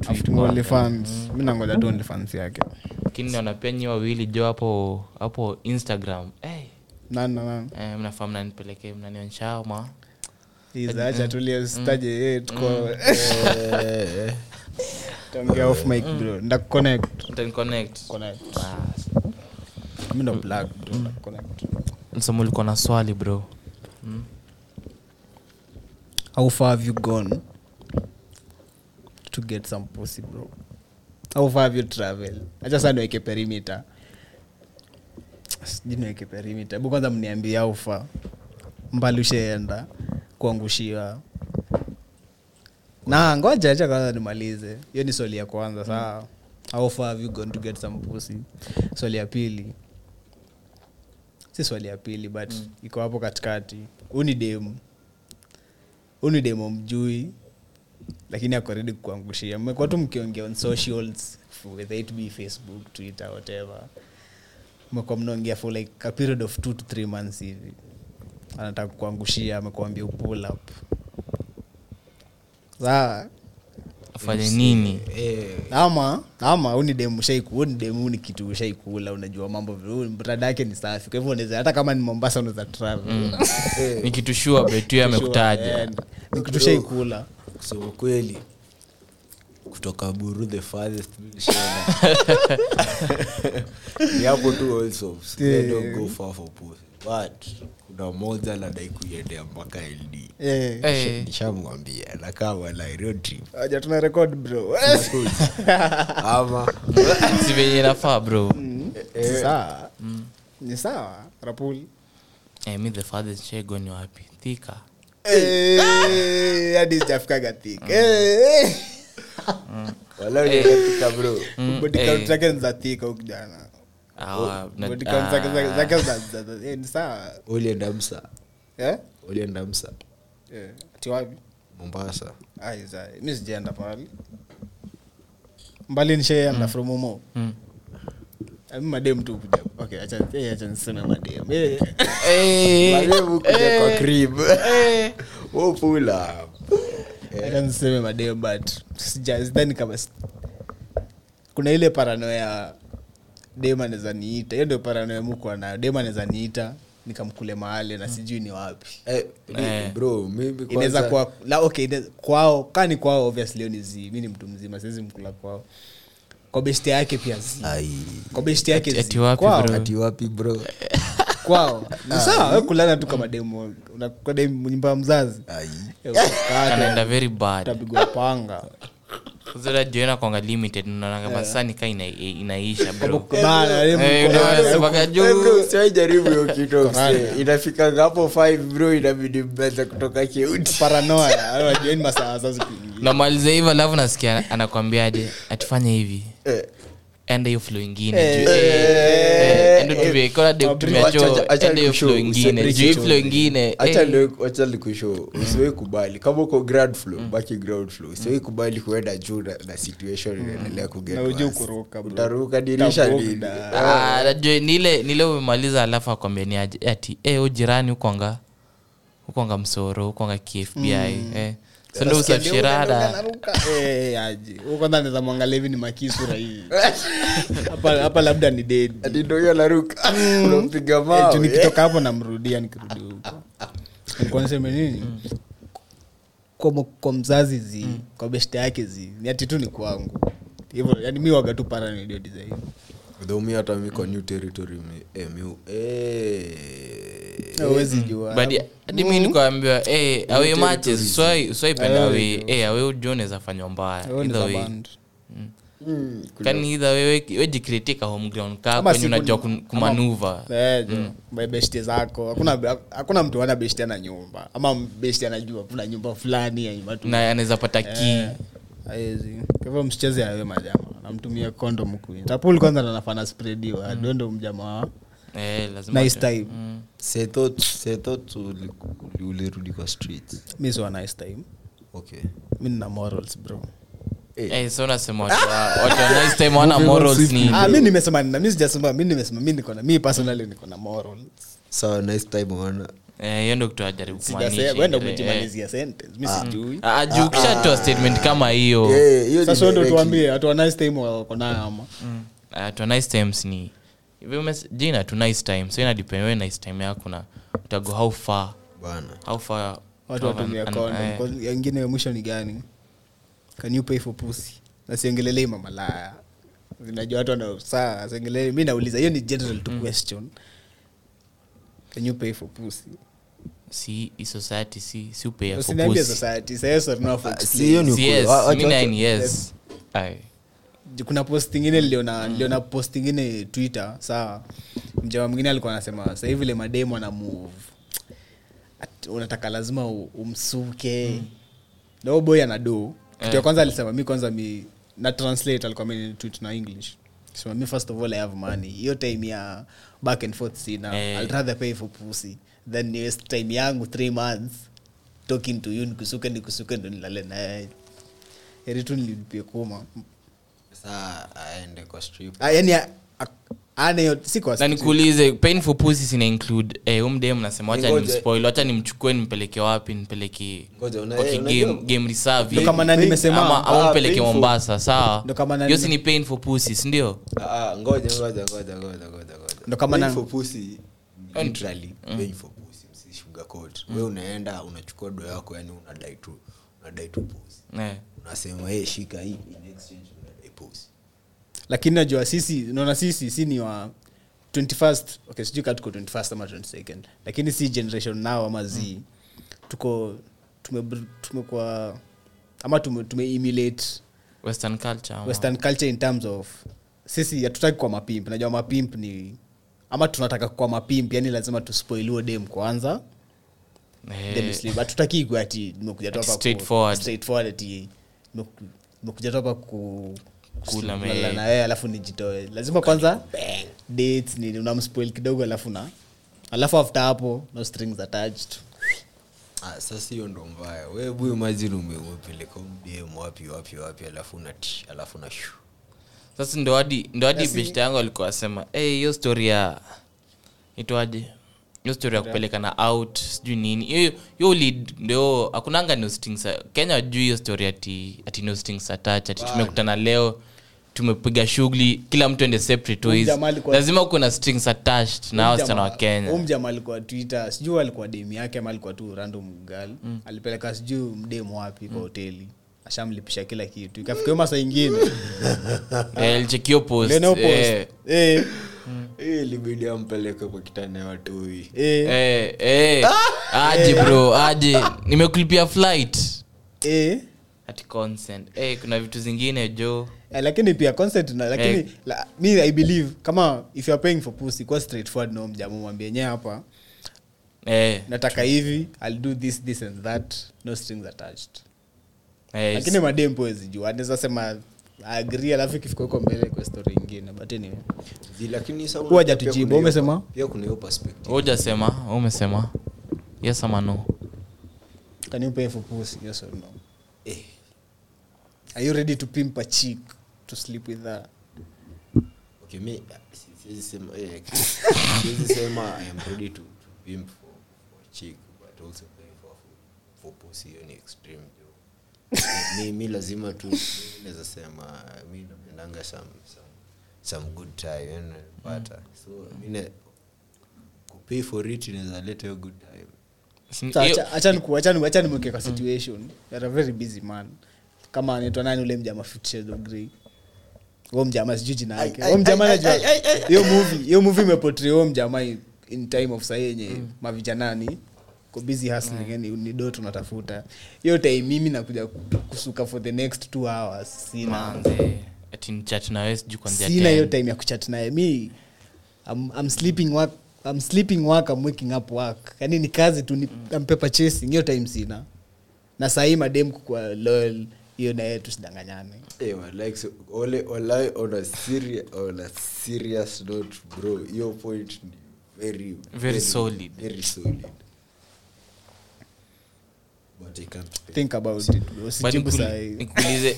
Eh. nangoja OnlyFans yake. Lakini naona pia nyi wawili jo hapo hapo instagram. Eh, nana eh, mnafaa mnanipelekee mnanionshama izacha eh, tuko tongea off mic bro. Connect. Connect. Ah, msomo ulikuwa na swali bro. How far have you gone to get some pussy bro? How far have you travel acha saa niweke perimeter. Sijui niweke perimeter. Hebu kwanza mniambia how far. Mbali ushaenda kuangushiwa. Na ngoja acha kwanza nimalize. Hiyo ni swali ya kwanza saa how far have you gone to get some pussy? Swali ya pili si swali ya pili but iko hapo katikati. Huu ni demu. Huu ni demo mjui lakini akoredi kuangushia mmekuwa tu mkiongea on socials whether it be facebook twitter whatever. Mmekuwa mnaongea for like a period of two to three months hivi. Anataka kuangushia amekuambia upull up. Saa afanye nini? ama ama uni demu shaiku demu huu ni kitu ushaikula unajua mambo mrada yake ni safi. Kwa hivyo unaweza hata kama ni mombasa unaweza travel. Ni kitu shua betu amekutaja. Eh, ni kitu shaikula kusema kweli kutoka buru the farthest ni hapo tu also. Yeah. don't go far for pussy. But kuna moja nadai kuiendea mpaka ld Eh. Eh, nishamwambia nakaa walai aja tuna record bro. Ama. Si venye nafaa bro. Ni sawa. Ni sawa rapul. Eh, mi the fathers shego ni wapi? Thika. Eh, hadi sijafikaga thick. Eh, wala unaetika bro. Mm, body eh. zake ni za thick huyu kijana. Ulienda msa? Eh? ulienda msa? Eh, ati wapi? Mombasa. Mi sijaenda pahali. Mbali nishaenda from umo mm. mi madem tu kuja okay eh, madem Eh, Eh, kwa crib eh. Madem but sidhani kama kuna ile paranoya dem anaweza niita. Hiyo ndio paranoya mukwa nayo. Dem anaweza niita nikamkule mahali na sijui ni wapi. Eh, Eh. bro mimi inaweza kwanza- la, okay, ine- kwao kaa ni kwao obviously ni zi. Mi ni mtu mzima siwezi mkula kwao. Kwa besti yake pia zi. Ai, kwa besti yake Ati- ati wapi, Kwao, bro? ati wapi bro? Kwao. Ni sawa we kulana tu kama demo unakwenda nyumba ya mzazi. Ai. Kanaenda very bad. Utapigwa panga zonajiona kwanga limited naonanga masaa nikaa ina, inaisha eh, Eh, Eh, hiyo kitu inafikanga hapo bro inabidi mbeza kutoka namaliza hivyo alafu nasikia anakwambiaje atufanye hivi enda hiyo flo ingine. Eh, eh, de hiyo flo ingine. juu flo flow ingine eh, hacha nikusho kubali. Kama uko ground floor baki ground flow usiwai kubali kuenda juu na, na situation inaendelea kuget Na ujue worse. kuruka, bro. utaruka dirisha nini? Ah, nile nile umemaliza alafu akwambia ni ati eh, u jirani ukwanga ukwanga msoro ukwanga kfbi eh. Kwanza naweza mwangalia hivi ni makisura hii hapa hapa labda ni Eh, juu mawe. nikitoka hapo namrudia nikirudi huko. Nilikuwa nini? Kwa, kwa mzazi zi kwa beshta yake zi ni ati tu ni kwangu. Hivyo yani mi waga tu paranoid design Though mi hata mi kwa new territory mi- eh, eh. hadi mi nikuambiwa eh, awe matches swai swaipenda Awe awe jo. eh, awe ujo unaweza fanywa mbaya either way. Mm, kani wejikritika home kaa kwenye unajua kumanuva beshte zako. Hakuna hakuna mtu ana beshte ana nyumba. Ama beshte anajua kuna nyumba fulani ya nyumba tu. Na anaweza pata kii haezi kwa hivyo msicheze awe majama. Namtumia kondom tapul kwanza nanafana sprediwa dondo mjama wa eh, lazima nice time. Uli- ulirudi kwa streets mi siwa nice time. Okay. Mi nina morals bro. Eh, so unasema watu wa- watu wa nice time wana morals ni ah, mi nimesema nina mi sijasema mi nimesema mi nikona mi personally niko na morals. Sawa nice time Eh, hiyo ndo kitu ajaribu umejimalizia sentence. Mi sijui. Ah, juu ukishatoa statement kama hiyo. Eh, hiyo sasa ndo tuambie Ah, ni jina tu nice time so inadepend nice time yako na utago how far bana how far watu watumia condom eh, Kwa- ingine ya mwisho ni gani? Can you pay for pussy? Nasiongelelei mamalaya najua watu wanasaa siongelelei. Mi nauliza hiyo ni general to question. Can you pay for pussy si i society si si upea for usiniambie pussy. society sayo sort now for Ah, si hiyo ni Si ukweli. yes, Wa- wacha- mi wacha- nine yes Aye. kuna post ingine liona, mm. liona post ingine twitter saa mjama mwingine alikuwa anasema sahii vile mademu ana move At- unataka lazima umsuke mm. no boy ana do kitu ya kwanza alisema mi kwanza mi na translate alikuwa mi tweet na english sema mi first of all i have money hiyo time ya back and forth sina Eh. i'll rather pay for pussy than ni waste time yangu three months. Talking to you nikusuke nikusuke ndo nilale naye. Heri tu nilipie kuma. Aende kwa strip. Ah, yani a- a- ana hiyo si kwa na nikuulize pain for pussy sina include eh, umdem nasema wacha nimspoil wacha nimchukue nimpeleke wapi eh, game, game reserve. Kama na nimesema ama, ama Ah, mpeleke mombasa sawa? Hiyo si ni painful for pussy sindio ah, ngoja ngoja ngoja ngoja ngoja ngoja. Ndo kama na- pussy, for pussy, msi we unaenda unachukua do yako yani unadai tu unadai tu pussy. Yeah. unasema hey, shika hii in exchange unadai pussy. Lakini najua sisi naona sisi si ni wa 21st okay sijui kaa tuko 21st ama 22nd lakini si generation nao ama z. Tuko tume- tumekuwa ama tume, tume emulate western culture ama- western culture in terms of sisi hatutaki kwa mapimp. Najua mapimp ni ama tunataka kwa mapimp yani lazima tuspoiliwe dem kwanza Eh, then hatutaki ikuwe ati nimekuja nimekuja tu hapa Kula na wewe alafu nijitoe. Lazima kwanza dates ni unamspoil kidogo alafu na alafu after hapo no strings attached. Ah, sasa hiyo ndo mbaya. Webu umepeleka mdm wapi wapi wapi alafu na alafu na shu. Sasa ndo hadi ndo hadi beshta yangu alikuwa asema "Eh, hiyo story ya itwaje hiyo story ya kupeleka na out sijui nini. Hiyo lead ndio akunanga no kenya juu hiyo story ati ati nostings ati tumekutana leo tumepiga shughuli kila mtu ende separate ways. lazima kuna strings attached na hao wasichana wa kenya. umjama alikuwa twitter sijuu alikuwa demu yake ama alikuwa tu random girl. Alipeleka sijuu mdemu wapi kwa hoteli. Ashamlipisha kila kitu. Ikafika hiyo ingine. Eh, lichekio post. Eh, ilibidi ampeleke kwa kitanda ya watoi eh, eh, eh. aje bro aje. Nimekulipia flight. Eh. ati consent. Eh kuna vitu zingine jo. Eh, lakini pia consent na lakini Eh. la, mi i believe kama if you're paying for pussy kwa straightforward no mjamu mwambie nye hapa. Eh, nataka hivi i'll do this this and that. No strings attached. Eh, lakini madem poezi juu anaweza sema agree alafu ikifika huko mbele kwa story ingine but anyway. Hiyo- umesema? pia kuna hiyo perspective hujasema umesema. Yes ama no? Can you pay for pussy? Yes or no? Eh, are you ready to pimp a chick to sleep with her? Okay me siwezi sema eh, siwezi sema i am ready to, to pimp for, for chick but also pay for for pussy hiyo ni extreme jo mi, mi lazima tu naweza sema mi napendanga some some some good time pata so mine kupay for it inaweza leta hiyo good time. Si- Sa- hiyo- acha- acha niku- acha ni- acha nimweke kwa situation. You're a very busy man. Kama anaitwa nani ule mjama Grey? Huo mjama sijui jina yake huo ai, mjama ai, najua hiyo movie hiyo movie imeportray huo mjama in- time of sahii yenye mavijanani ko busy hustling yani ni do tunatafuta hiyo time mimi nakuja kusuka for the next two hours sina. Kuanzia sina hiyo time ya kuchat naye. Mi I'm, I'm sleeping work I'm sleeping work I'm waking up work. Yani ni kazi tu ni I'm paper chasing. Hiyo time sina. Na sahii madem kukua loyal hiyo naye tusidanganyane. Eh, like so, on on a serious note bro your point ni very Very solid. very solid but i can't pay. Think about it. Usijibu sahii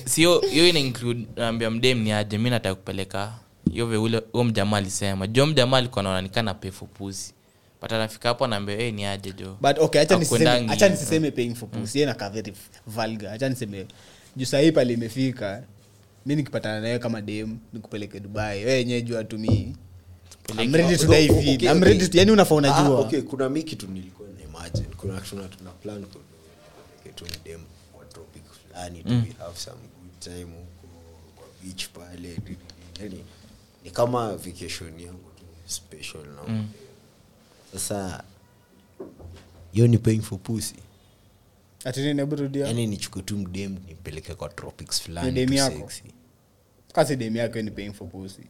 sio hiyo ina include naambia mdem ni aje mi nataka kupeleka hiyo veule huo mjamaa alisema. Jo mjamaa alikuwa naonanikana pefu pusi but anafika hapo anaambia hey, ni aje jo? But okay acha nisiseme acha nisiseme paying for pussy yeye inakaa very vulgar. Acha niseme juu sahii pale imefika mi nikipatana nawe kama dem nikupeleke dubai. Wewe yenyewe jua tu mi yani unafaa unajua. Ah, okay kuna mi kitu nilikuwa na imagine. Kuna tuna, tuna plan kutu dem kwa topic fulani mm. we have some good time huko kwa beach pale yani ni kama vacation yangu tu special na mm. sasa hiyo ni paying for pussy. Ati nini hebu rudia. Yani nichukue tu mdem nipeleke kwa tropics fulani tu kasi dem yako ni paying for pussy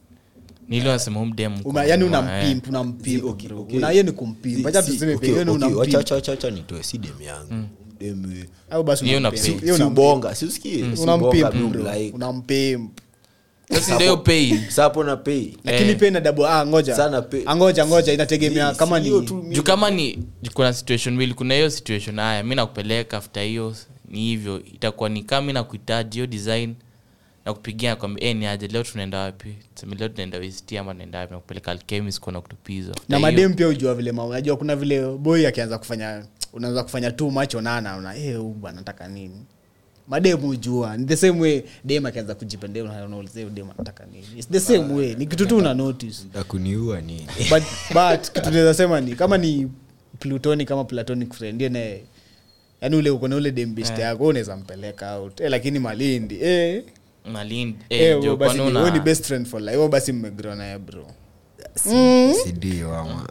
nili nasema huu mdem mko- Uma, yani unampimp unampimp Okay, bro. okay. Una- hiyo ni kumpimp Si- acha si- tuseme okay, pia hiyo ni okay, wacha- unampimp wacha- wacha- wacha nitoe si dem yangu dem au basi Hiyo unampimp. unapay. Hiyo si unampimp. ubonga si usikie si ubonga, unampimp mi bro. umlike. unampimp Sasa ndio hiyo pain Sasa hapo na pay lakini pia ina double ngoja Sana pay. Ngoja ngoja inategemea kama ni tu mi- juu kama ni kuna situation mbili kuna hiyo situation haya mi nakupeleka after hiyo ni hivyo itakuwa ni kama mi nakuhitaji hiyo design kupigia kwambia hey, ni aje? Leo tunaenda wapi? Sema leo tunaenda west ama naenda wapi? Nakupeleka alchemis kuona kutupiza. Na madem pia ujua vile mama unajua kuna vile boy akianza kufanya unaanza kufanya too much onana una eh hey, bwana nataka nini? Mademu ujua ni the same way dem akianza kujipendea una- unauliza dem anataka nini? It's the same way. Ni kitu tu una notice. Takuniua nini? But but kitu naweza sema ni kama ni plutonic kama platonic friend ndiye naye yani ule uko na ule dembishte yako unaweza mpeleka out. Eh, lakini malindi eh, malindi. Eh, eh, best friend for life. Basi mmegrow naye bro. Sidio ama?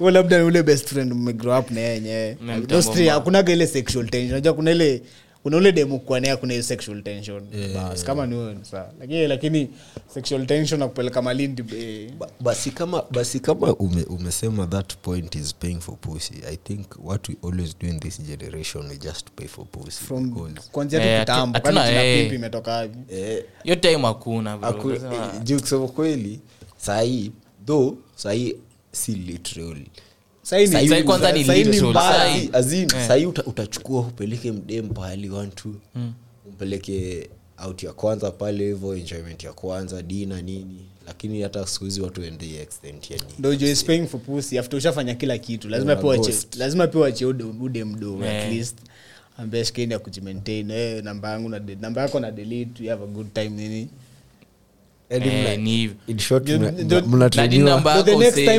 Labda ule best friend mmegrow up na yeye yenyewe. Hakunaga ile sexual tension. Unajua kuna ile kuna ule demu kwa kuna hiyo sexual tension. Bas kama ni huyo ni sawa. Lakini lakini sexual tension na malindi eh, Ba- basi kama basi kama ume, umesema that point is paying for pussy i think what we always do in this generation we just pay for pussy from kuanzia Eh, kitambo kwani kina eh. imetoka eh, hiyo time hakuna bro. aku- eh, juu kusema kweli sahii though sahii si literal Sahii utachukua upeleke mdem pahali wantu umpeleke out ya kwanza pale hivo enjoyment ya kwanza dina nini. Lakini hata siku hizi watu ende hii extent yani ndo ujue is paying for pussy. After ushafanya kila kitu lazima pia wache ude, ude mdo Eh. at least ambia kujimaintain eh namba yangu namba yako na delete you have a good time nini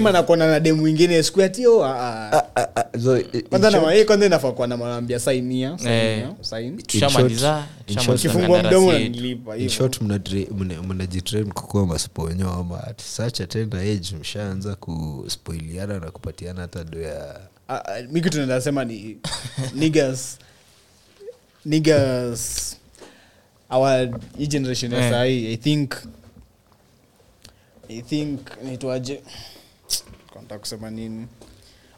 anakuona na demu mwingine siku ati oh ah, ah. Ah, ah, so, in kwanza short- na hii kwanza inafaa kuwa na manambia sign here sign Eh. here sign tushamaliza in tushamaliza short- kifungua mdomo yetu. nanilipa in hivyo. short mnadre- mna- mnajitrain kukuwa masponyo ama at such a tender age mshaanza kuspoiliana na kupatiana hata do ya Ah, ah, mi kitu naenda sema ni niggas niggas our generation ya Eh. sahii i think i think naitwaje? Konta kusema nini?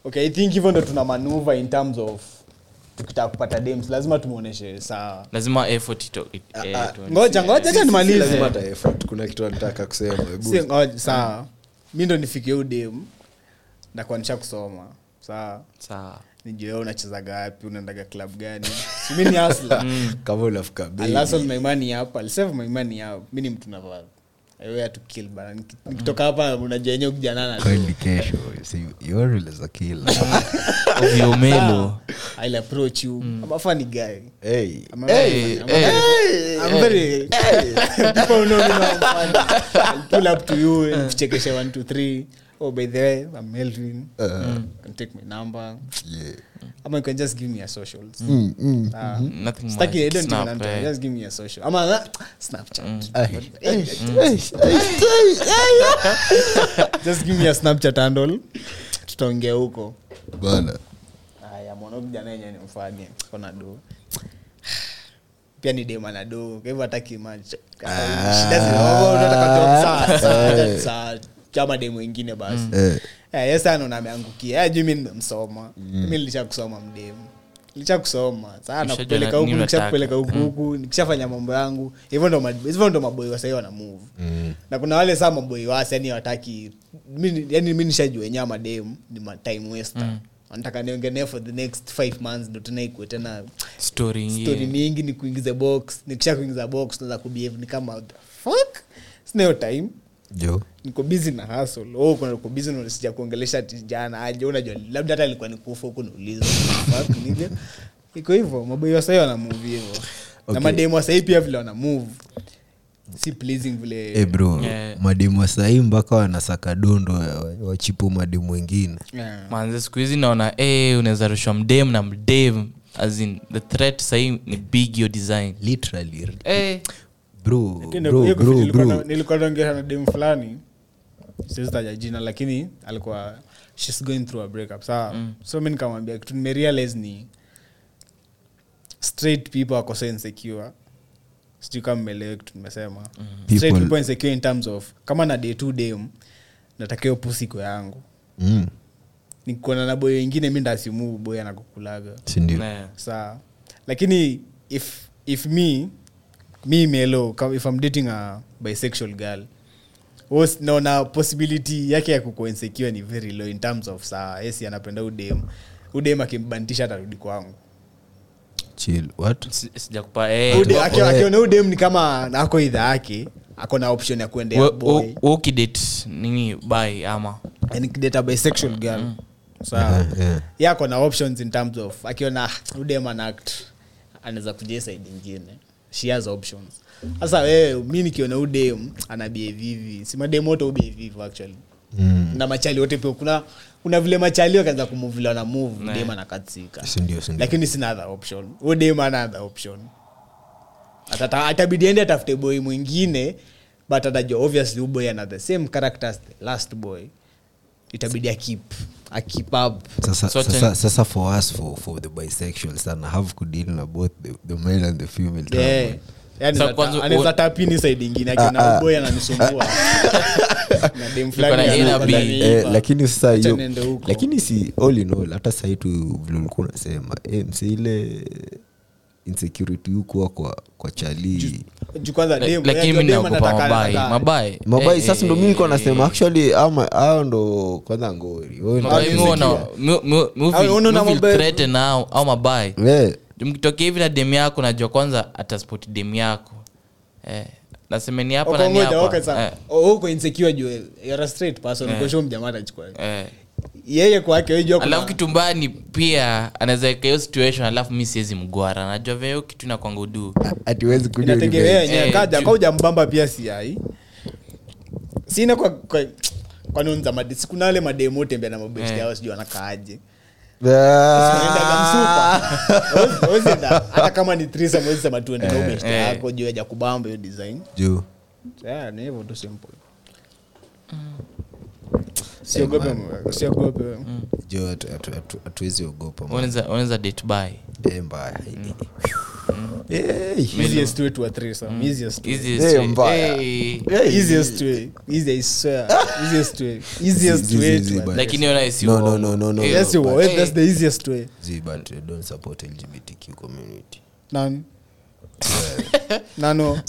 Okay i think hivyo ndo tuna manuva in terms of tukitaka kupata dems lazima tumuoneshe saa. Lazima effort ito, it, eh, ah, ngoja ngoja acha nimalize. lazima hata effort. kuna kitu nataka kusema Hebu- Si, ngoja, saa. Mi ndo nifikie udem nakuanisha kusoma. Saa. Saa. Nijue wewe unachezaga wapi unaendaga club gani. Simi ni asla kama unafika bei. Up I'll save my money up. Mi ni mtu navaa I to kill bana. Nikitoka hapa unajua yenyewe kijana na kweli kesho si yoreleza kila ovyo melo. I'll approach you. I'm a funny guy. Hey. I'm a very funny- I'm a- I'm very people know me I'm funny. I'll pull up to you and kuchekesha one two three oh by the way I'm Melvin you can take my number Yeah. ama you can just give me a socials Ah. nothing Staki, I don't Snap, even eh. Just give me a social. I'm a Snapchat. Just give me a Snapchat handle. Tutaongea huko. bana Haya, mwana kijana yenyewe nimfanye. Kona do. Pia ni dema na do. Kwa hivyo hataki much. Shida zile. Unataka job saa saa saa chama demo wengine basi. mm. yeah. yeah, sana unameangukia yeah, juu mi nimemsoma. Mimi nilisha kusoma mdemu. licha kusoma. Sasa nakupeleka huku, nikishakupeleka huku huku, nikishafanya mambo yangu. Hivyo ndo hivyo ndo maboi wasahii wana move. Na kuna wale saa maboi wasi yani wataki yani mi nishajua wenyewe mademu ni time wester mm nataka niongenee for the next five months ndo tena ikue tena story story mingi ni kuingiza box nikisha kuingiza box naza kubehave ni kama the fuck sinayo time jo. Niko bizi na hustle. Oh kuna niko bizi nasija kuongelesha tijana aje. Unajua labda hata alikuwa nikufa huku nauliza iko hivyo maboi wa sahii hivo okay. na mademu wasahii pia vile wana si pleasing vile. Hey bro Yeah. mademu wasahii mpaka wanasaka dondo wachipo wachipu mademu wengine. Yeah. manze siku hizi naona hey, unaweza rushwa mdem na mdem as in the threat sahii ni big yo design. Literally eh, nilikuwa naongea na dem fulani. Sizitaja jina lakini alikuwa shes going through a breakup sawa? So mi nikamwambia kitu nimerealize ni straight people wako so insecure. Sijui kama mmelewe kitu nimesema. Straight People- insecure in terms of kama na day to dam natakio pusiko yangu. Mm. nikuona na boy wengine mi ndasimu boy anakukulaga. Sindio saa lakini if if me me melo if i'm dating a bisexual girl naona possibility yake ya insecure ni very low in terms of saa esi anapenda udem. Udem akimbantisha atarudi kwangu. Chill. What? Si- sijakupa eh, akiona udem ni kama ako idha yake ako na option ya kuendea wa- boy. wa- wa ukidate nini bai ama? And kidate bisexual girl. Sawa Yeah, yeah. ye na options in terms of akiona "Ah, udem anaact anaweza kuja side ingine she has options. Sasa wewe mi nikiona udem ana behave hivi si wote actually. Mm. na machali wote pia kuna kuna vile machali wakaanza kumuvila na move Ne. dem anakatika lakini sina other option. Udem ana other option. Atabidi ende atafute boy mwingine but atajua obviously uboy ana the same character as the last boy. Itabidi akip up sasa, So sasa, sasa for us for, for the bisexual sana have kudeal na both the, the male and the female Yeah. trouble. So zata- kwanza- anaweza tapini side ingine akiona uboy ananisumbua na dem fulani na A na anakuwa B. ndani Eh, lakini sasa hiyo lakini si all in all hata sahii tu vile ulikuwa unasema eh, mse ile insecurity hukuwa kwa, kwa chali Juu kwanza La- dem- lakini eh, mi naogopa mabai mabai mabai Eh, sasa ndo eh, mi nilikuwa eh, nasema actually ao ndo kwanza ngori. Au, mabai- nao au mabai Eh, mkitokea hivi na demu yako najua kwanza ataspoti demu yako. Eh, nasemeni hapa nani hapa. eh, Oh, insecure juu you're a straight person. Eh. uko mjamaa atachukua. Eh. Yeye kwake alafu kitumbani pia anaweza weka hiyo situation alafu mi siwezi mgwara. Najua vya hiyo kitu inakwanga uduu yenyewe. Eh, pia siai. Sina kwa kwa kwanunza made sikuna mademu wote na mabesti Eh. yao sijui. Huwezi- huwezi enda- hata kama ni threesome, huwezi sema tuende na ubesti eh. yako juu ya kubamba hiyo design. Juu. Yeah, ni hivyo tu simple. Usiogope Eh, man. jo hatu- hatu- hatu- hatuwezi ogopa man. unaweza unaweza date by mbaya. Easiest way to a threesome easiest way. Easiest way. mbaya. Easiest way. Easy i swear. Easiest way. Easiest Zi- zi- way to lakini ona isi No, no, no, no, no. Yes you but- will. that's the easiest way. Zi, don't support lgbtq community. Nan nano.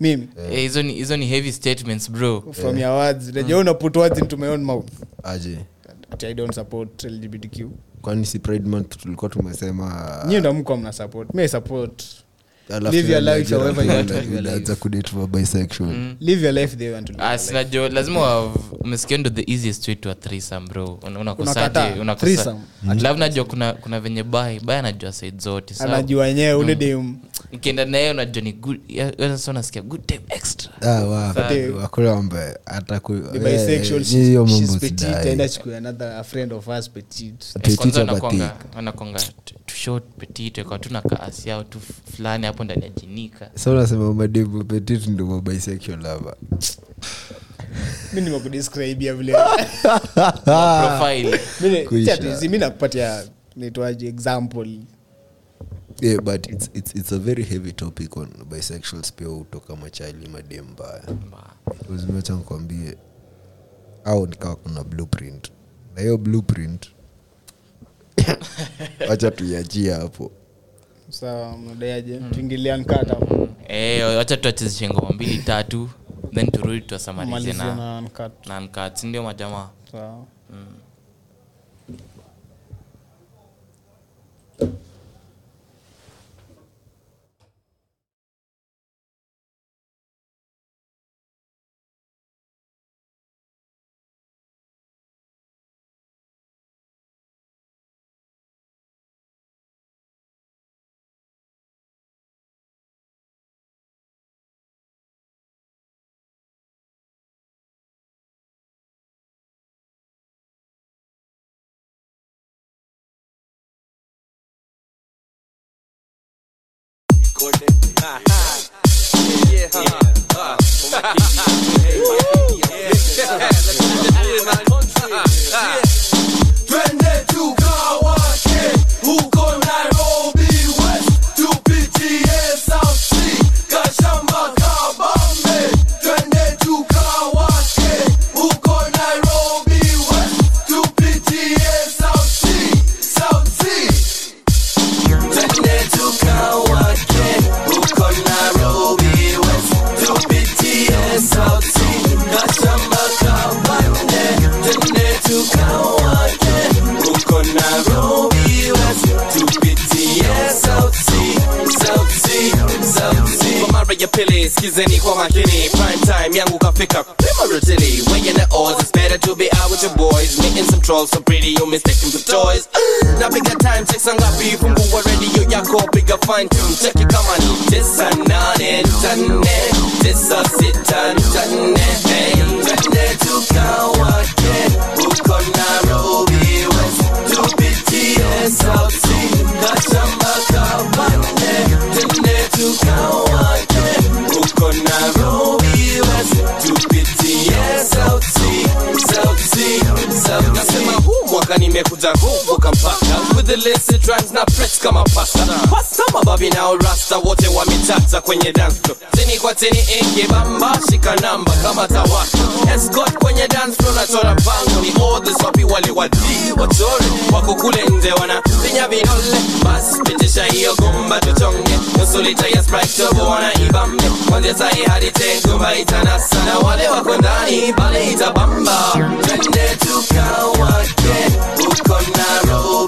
Mimi. Eh, hizo ni hizo ni heavy statements bro. From your words. Najua mm. put words into my own mouth. Aje. I don't support lgbtq kwani si pride month tulikuwa tumesema nyie ndamkwa mko mna support. Mi support Alafu live your tena life however you want to live your unaanza life. kudate for bisexual. Live your life the way you want to live Ah, your sina life. jo lazima umesikia ndo the easiest way to a threesome bro. Unakosaje Unakataa? unakosa- Threesome? alafu najua kuna kuna venye bai bai anajua side zote sawa? anajua wenyewe ule dem. Nikienda naye unajua ni good ya- ya- sasa unasikia good time extra. Ah, wa- eh, bisexual eh, hiyo she's, mambo sidai. another friend of us petite. Petite kwanza or wanakwanga short petit kwa tuna kaasi yao tu fulani hapo ndani ya jinika. Sa unasema madevu petit ndo mabisexual lava mi nimekudescribia vile. Profile. Mimi- Kuisha. si ati- si mi nakupatia naitwaje example. Yeah, but it's, it's, it's a very heavy topic on bisexuals pia hutoka machali madem mbaya. Uzimecha nkwambie au nikawa kuna blueprint. Na hiyo blueprint wacha tuiachie hapo. Sawa mnadaiaje? Tuingilia nkata eh wacha tuachezeshe ngoma mbili tatu then turudi tuwasamalize na na nkat Gordon. Yeah. ya kwa makini prime time yangu kafika primarily weighing the odds it's better to be out with your boys meeting some trolls so pretty you mistake them for toys napiga time check sangapi fungua radio yako piga fine tune cheki kama ni tisa nane tane tisa sita hey twende tukawake huko Nairobi West tupitie South Sea kashamba kabande twende tukawake uko Nairobi West tupitie Sea South Sea nasema huu mwaka nimekuja with the illicit rhymes na press kama pasta. Pasta mababi na rasta wote wametata kwenye dance floor? Tini kwa tini eh, eke bamba shika namba kama tawaka escort kwenye dance floor nachora bango ni all oh, the sopi wale wadi wachore wako kule nje wana vinya vidole bas pitisha hiyo gumba tuchonge. Nusu lita ya sprite tobo wana ibambe. Kwanzia sahi hadi tengumba itanasa. Na wale wako ndani pale itabamba. Twende tukawake huko Nairobi West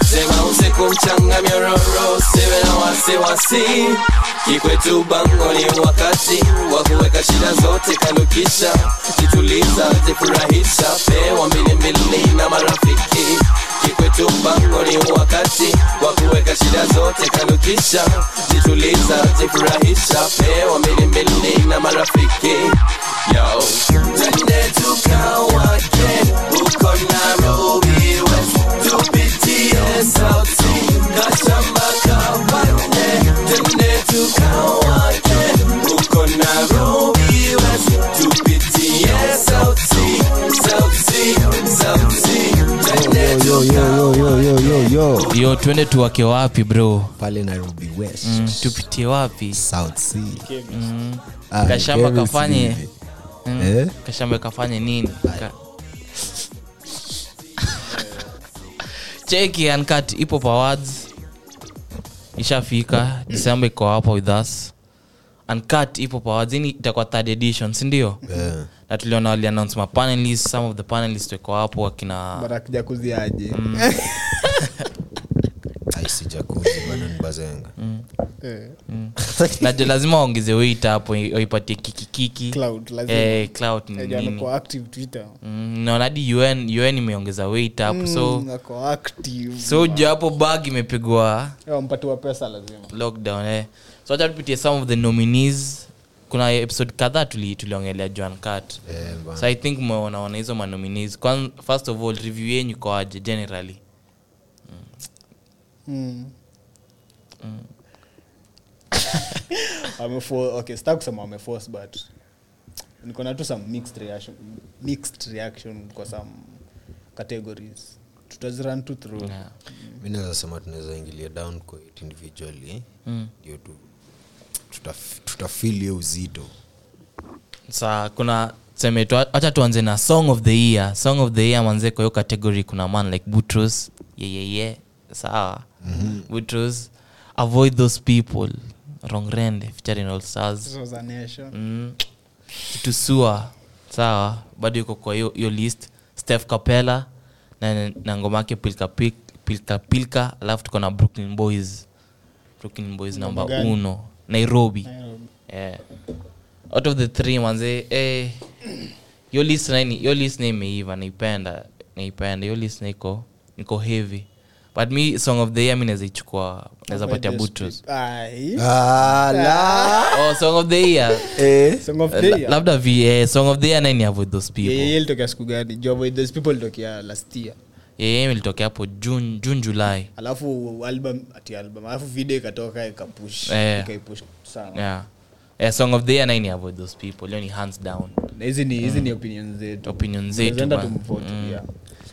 sema usiku mchanga myororo siwe na wasiwasi. Kikwetu bango ni wakati wa kuweka shida zote kando kisha jituliza jifurahisha pewa mbili mbili na marafiki. Kikwetu bango ni wakati wa kuweka shida zote kando kisha jituliza jifurahisha pewa milimili na marafiki. Yo. Twende tukawake huko nairobi Yo, yo, yo, yo, yo, yo, yo. yo twende tuwake wapi bro pale nairobi west mm, tupitie wapi south sea mm. Ah, Kashamba kafanye. Mm. Eh? kashamba kafanye nini Ka- cheki uncut ipo pawards ishafika disemba iko hapa with us uncut ipo pawazini itakuwa third edition sindio yeah. na tuliona waliannounce mapanelist some of the panelist weko hapo wakina barakuja kuziaje bado ni Eh, najo lazima waongeze weit hapo waipatie kikikiki cloud lazima. Eh, Mm, naona hadi un un imeongeza weit hapo so Mm, so juu hapo bag imepigwa. Eh, pesa lazima. Lockdown eh. So acha some of the nominees kuna episode kadhaa tuli- tuliongelea joan cat yeah, so i think mmeonaona hizo manominees Kwan, first of all review yenyu kwaje generally Mm. Mm. okay sita kusema wameforce but nikona tu some mixed reaction, mixed reaction kwa some categories tutaziran tu through yeah. mi naweza sema tunaweza ingilia down kwa it individually mm. tu tutaf- tuta uzito. Sa kuna seme tu hacha tuanze na song of the year. Song of the year manze kwa hiyo category kuna man like butros yeyeye sawa. Mm-hmm. butros avoid those people. Rongrende featuring all stars. This was a nation. mm. tusua sawa. Bado yuko kwa hiyo list. Steph capella na, na ngoma yake pilka, pilka pilka. Alafu tuko na brooklyn boys. Brooklyn boys namba gani? uno nairobi. Nairobi. yeah. out of the three manze eh, yo list nani yo list na imeiva naipenda naipenda. Yo list naiko niko heavy. But mi song of the year mi naweza ichukua naweza patia oh song of the year. Song of the year. labda vi eh, song of the year nani avoid those people. Yeye ilitokea siku gani? Avoid those people ilitokea last year yeye ilitokea hapo june june july. Alafu album ati album alafu video ikatoka ikapush Eh. ikaipush sana yeah. Yeah, song of the year nani avoid those people? Ni hands down. Na hizi ni hizi ni opinion zetu. Opinion zetu tumvote Mm.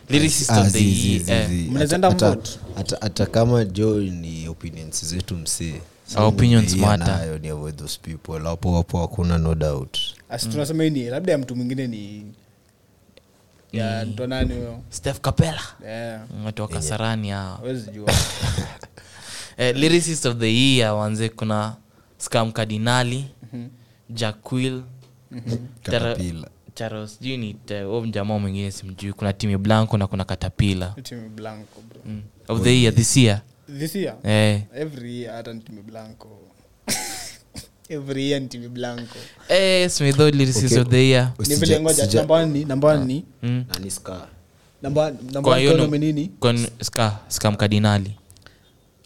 lyricist Ah, eh. Hata- hata- hata kama jo ni opinions zetu msee. Our opinions Song of the year matter. nayo ni avoid those people. Hapo hapo hakuna no doubt. Tunasema hii ni labda ya mtu mwingine ni ya ntonani huyo? Steph capella. Eh, hao. Eh, lyricist of the year wanze kuna scam cardinali jaquil Caterpillar. charo sijui ni mjamaa mwingine simjui. Kuna timi blanco na kuna katapila. Blanco mm. of the year this year. This year? Eh. every year hata ni timi blanco every year ntimi timi blanco. Eh, smitho lyricist Okay. of the year. Ni vile ngoja sija- one ni namba one ni mm. Na ni Scar. namba namba Kwa one hiyo kwa ni ska- scam cardinali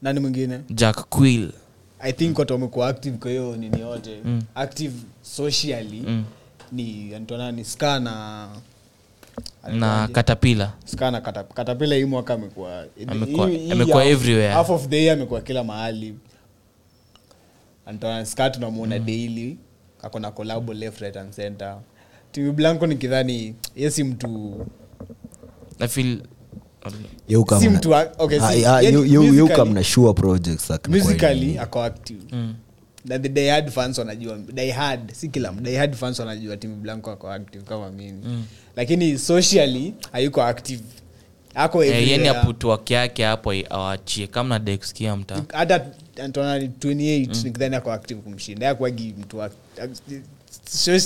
nani mwingine? Jack quill. I think watu wamekuwa active kwa hiyo nini yote. Active socially Mm. ni antonani ska na na katapila skana katapila hii mwaka amekuwa amekuwa everywhere. half of the year amekuwa kila mahali antonani ska mm. daily kako na collabo left right and center. Tv blanco nikidhani yesi mtu nafil Yeu kama si na- mtu wa- okay, si- yani yeu- yeu- yeu musically- kama na sure projects like kwa musically nini. ako active. Na the diehard fans wanajua diehard si kila diehard fans wanajua timu blanco ako active kama mimi. Lakini socially hayuko active. Ako yeni everywhere. yake hapo awachie kama nadai kusikia mta hata antonani 28 nikidhani ako active kumshinda. Yakwagi mtu wa- so-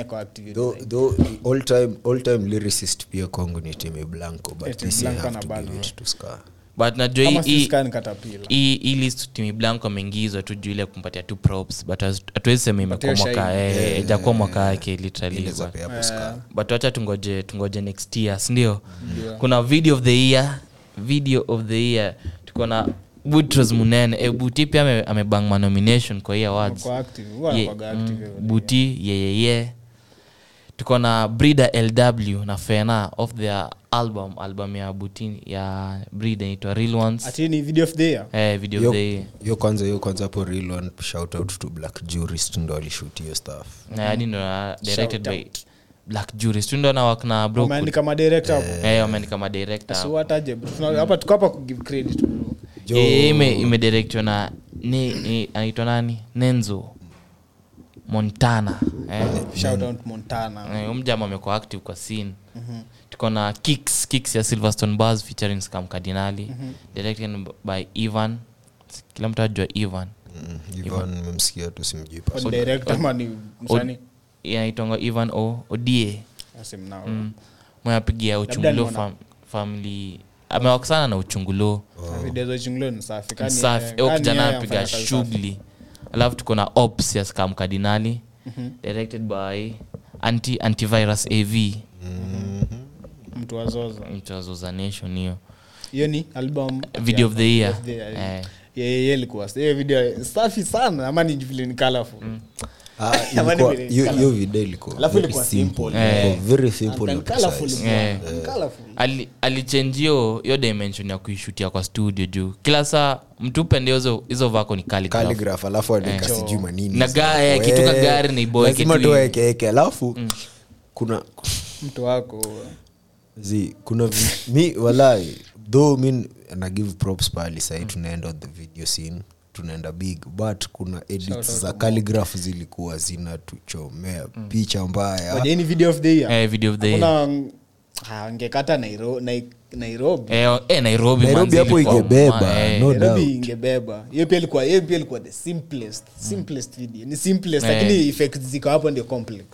ako active. Though- though all time all time lyricist pia kwangu ni Timi Blanco but this Blanco have to give it to Scar. but najua hii- list timi blanco ameingizwa tu juu ile kumpatia tu props but hatuwezi sema imekuwa mwaka eh, ijakuwa mwaka yake literally but- wacha tungoje tungoje next year sindio kuna video of the year video of the year tuko na butros munene. E, buti pia ame- amebang manomination kwa hii awards. Ye- mm, buti yeyeye tuko na brida lw na fena of their album album ya buti ya brida inaitwa real ones. Atini video of the year? Eh, video of the year. yo kwanza yo kwanza hapo real one shout out to black jurist ndo alishoot hiyo stuff. Na yani ndo directed Shout by black jurist. Ndo na work na Brookwood. wameandika madirector hapo? Eh wameandika madirector so wataje bro hapa tuko hapa kugive credit bro ime imedirectwa na ni, ni anaitwa nani? Nenzo montana eh. shout out montana. Eh, umjama amekuwa active kwa scene. Tuko na kicks kicks ya silverstone bars featuring scam cardinali directed by ivan. Kila mtu ajua ivan. Memsikia tu simjui Kwa pas- ni director ama ni msanii? Inaitonga ivan o odie. Mm. nimeona. fam, family amewaka sana na uchungulo. Safi. Kijana anapiga shughuli. alafu tuko na ops ya scam cardinali directed by anti antivirus av mtu wazoza nation hiyo. Hiyo ni album video of the year. of the year. Eh. yeye ilikuwa hiyo video safi sana. Ama ni vile ni colorful. Ah, Hiyo video hiyo hiyo dimension ya kuishutia kwa studio juu. Kila saa mtu pende hizo hizo vako ni alafu andika Eh. sijui manini. Na ga- kituka gari aekeeke alafu kuna mtu wako. zi kuna mi walai though mi nagive props pali sahii tunaenda on the video scene tunaenda big but kuna edits za calligraph zilikuwa zinatuchomea. Picha mbaya. Waje hii ni video of the year? Eh, video of the year. Hakuna, Nairo- nairobi. Eh, eh, nairobi Nairobi hapo ingebeba, eh. no nairobi ingebeba. Hiyo pia ilikuwa hiyo pia ilikuwa the simplest simplest video. Ni simplest Eh. lakini effects ziko hapo ndio complex.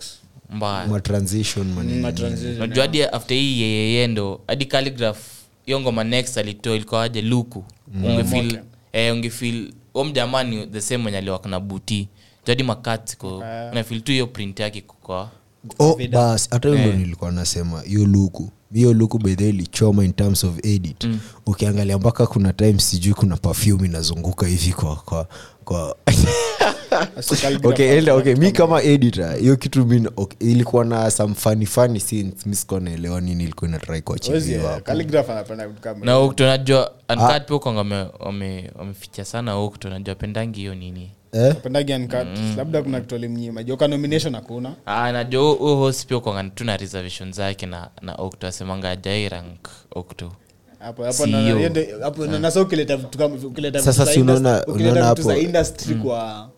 Mbaya. Ma transition manini Ma transition, najua hadi after hii yeyeye ndo hadi calligraph hiyo ngoma next alitoa ilikuwa aje luku? Ungefil Moke. eh, ungefil omjamani the same mwenye aliwaka na buti. Jadi makatiko nafil tu hiyo print yake kukwa oh, bas hata hiyo ndo nilikuwa nasema hiyo luku hiyo luku bedhe ilichoma in terms of edit. Ukiangalia mpaka kuna time sijui kuna perfume inazunguka hivi kwa kwa kwa okay, enda, okay mi kama editor hiyo kitu mi okay, ilikuwa na some funny funny scenes mi sikuwa naelewa nini ilikuwa inatrai Wezi, kuachiviwa hapo. Calligraph anapenda vitu kama na ukto najua ankat pia kwanga wame- wame- wameficha sana ukto najua pendangi hiyo nini? Eh? pendagi labda kuna kitu alimnyima. Joka nomination hakuna? Ah, najua huyo host pia kwanga tu na reservation zake na, na okto asemanga ajai rank okto hapo sasa ukileta ukileta Sasa si unaona- unaona hapo- kwa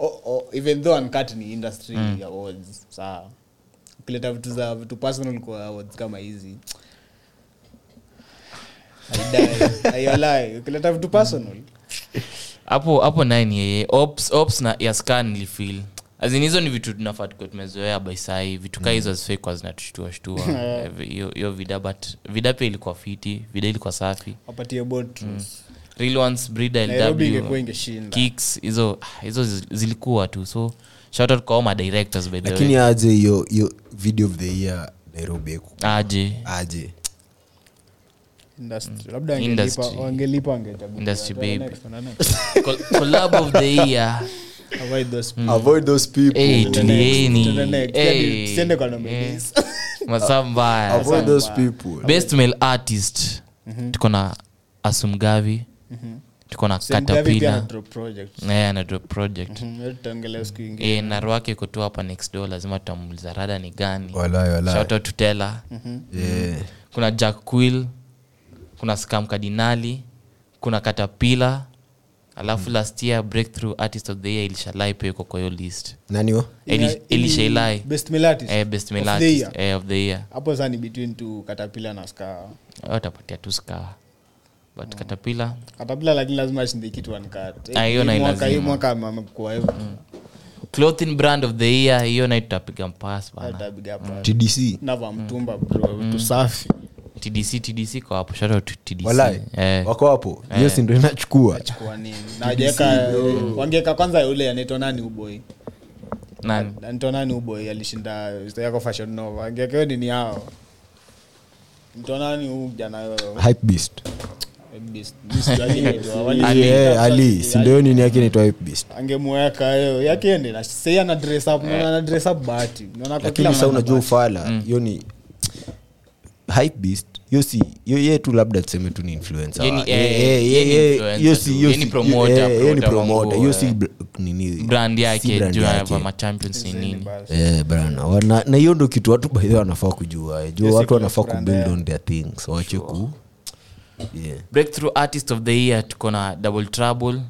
o- oh, even though uncut ni industry awards saa ukileta vitu za vitu personal kwa awards kama hizi ukileta vitu personal. Hapo hapo naye yeye ops, ops na ya nilifil azin hizo ni vitu tunafaa tukiwa tumezoea baisai vitu kaa hizo hazifai kwa zinatushtua shtua. Hiyo vida but vida pia ilikuwa fiti vida ilikuwa safi. Wapatie bot real ones breeder kicks hizo hizo zilikuwa tu so shout out kwa all my directors by the lakini way. aje hiyo hiyo video of the year nairobi aje. Aje. Industry labda Industry. wangelipa wangelipa. Industry baby. next, wanaenda next. Col- collab of the year. Avoid those avoid those people. Tulieni. next, to the next. Tusiende kwa nominees. avoid those people. Best male artist. Tuko na asumgavi tuko na Same Gavi pia ana katapila drop project. ana drop project. Mhm, hiyo tutaongelea siku ingine. e, naru wake iko tu hapa next door lazima tutamuliza rada ni gani? Shout out yeah. kuna jack quill kuna scam cardinali kuna katapila alafu last year breakthrough artist of the year ilishalai pia iko kwa hiyo list. Nani wa Eli- Ina- Elisha ili- Ilai. best male eh, best male of the year. eh, hapo sasa ni between tu katapila na ska watapatia tu ska but katapila katapila lakini lazima ashinde kitu. Ah, hiyo mwaka- amekuwa hivyo clothing brand of the year hiyo nai tutapiga mpas tdc nava bro. Tu safi. Tdc tdc kwa hapo. Shout out tdc walai. Eh, wako hapo. Hiyo si ndo inachukua? Kwa nini? Na wangeka kwanza ule anaitwa nani uboi nani? Anaitwa nani uboi alishinda yako fashion nova. Angeka nini yao. Mtonani huu jana hype beast Ali. Eh, ali si ndio? Nini yake naitwa angemweka hiyo yakiende na sei ana dress up ana dress up bahati. Naona kwa kila lakini sa unajua ufala hiyo ni hype beast hiyo si hiyo ye tu labda tuseme tu ni influencer. Eh, eh, eh, ni eh, influencer hiyo si- hiyo ni promoter, eh, hiyo si eh. nini brand yake juu yake. ya machampions ni nini? Eh, bana na hiyo ndo kitu watu baidhi wanafaa kujua. Eh. juu watu wanafaa kubuild eh. on their things. Wache ku yeah. breakthrough artist of the year tuko na double trouble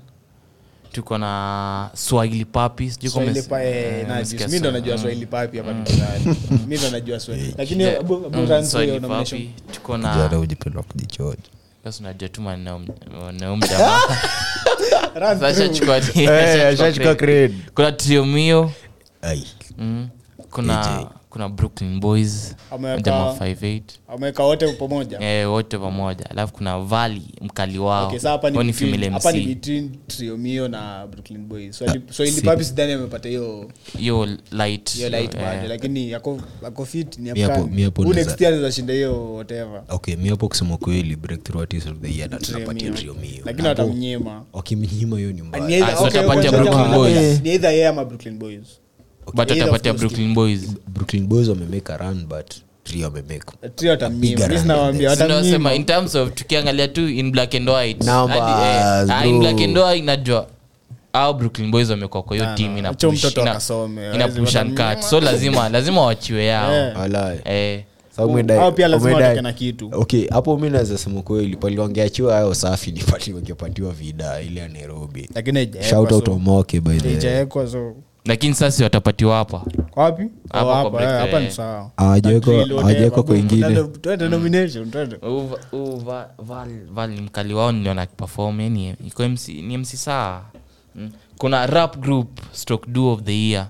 tuko na swahili papi sijui kama Swahili umes- pa- najua. umesikia Mi ndo najua swahili papi hapa. Mi ndo najua lakini Yeah, abu- abu run through Swahili hiyo nomination. Papi, tuko na hujipenda kujichocha unajua tu maneno maneno mjamaa Run Sasa through. chukua- Eh, kuna triomio kuna AJ. Kuna brooklyn boys Ameweka- jamaa 58 ameweka wote pamoja? E, wote pamoja. Alafu kuna vali mkali wao. Triomio na brooklyn boys. Swahili swahili si- papi sidhani amepata hiyo hiyo light hiyo light eh, bado lakini yako yako fit ni hapo- hapo Huu next year anaweza hiyo whatever? Okay mi hapo kusema kweli breakthrough artist of the year na tunapatia trio mio lakini watamnyima. Wakimnyima hiyo ni mbaya. Ah, Brooklyn Boys. ni either yeye ama brooklyn boys but Either of watapatia those two. brooklyn boys brooklyn boys wamemake a run but trio wamemake trio watamnyima Bigger mi than sinawaambia this. Sinasema, watamnyima in terms of tukiangalia tu in black and white Numbers, hadi, eh, ah, in black and white inajua au brooklyn boys wamekuwa kwa hiyo tim team no. ina Acha push- mtoto ina- akasome, ina hawezi push and watamnyima. cut so lazima lazima wachiwe yao Eh. Eh, Sa umedai- Hao pia lazima umedai- watoke na kitu. okay hapo mi naweza sema kweli paliwangeachiwa hayo safi ni pali wangepatiwa vida ile ya nairobi shout out so- omoke by the lakini sasa watapatiwa hapa. Wapi? Hapa kwa break, eh, hapa eh. ni sawa Val- Val ni mkali wao niliona akiperform yani iko MC, ni mc saa mm. kuna rap group stroke do of the year.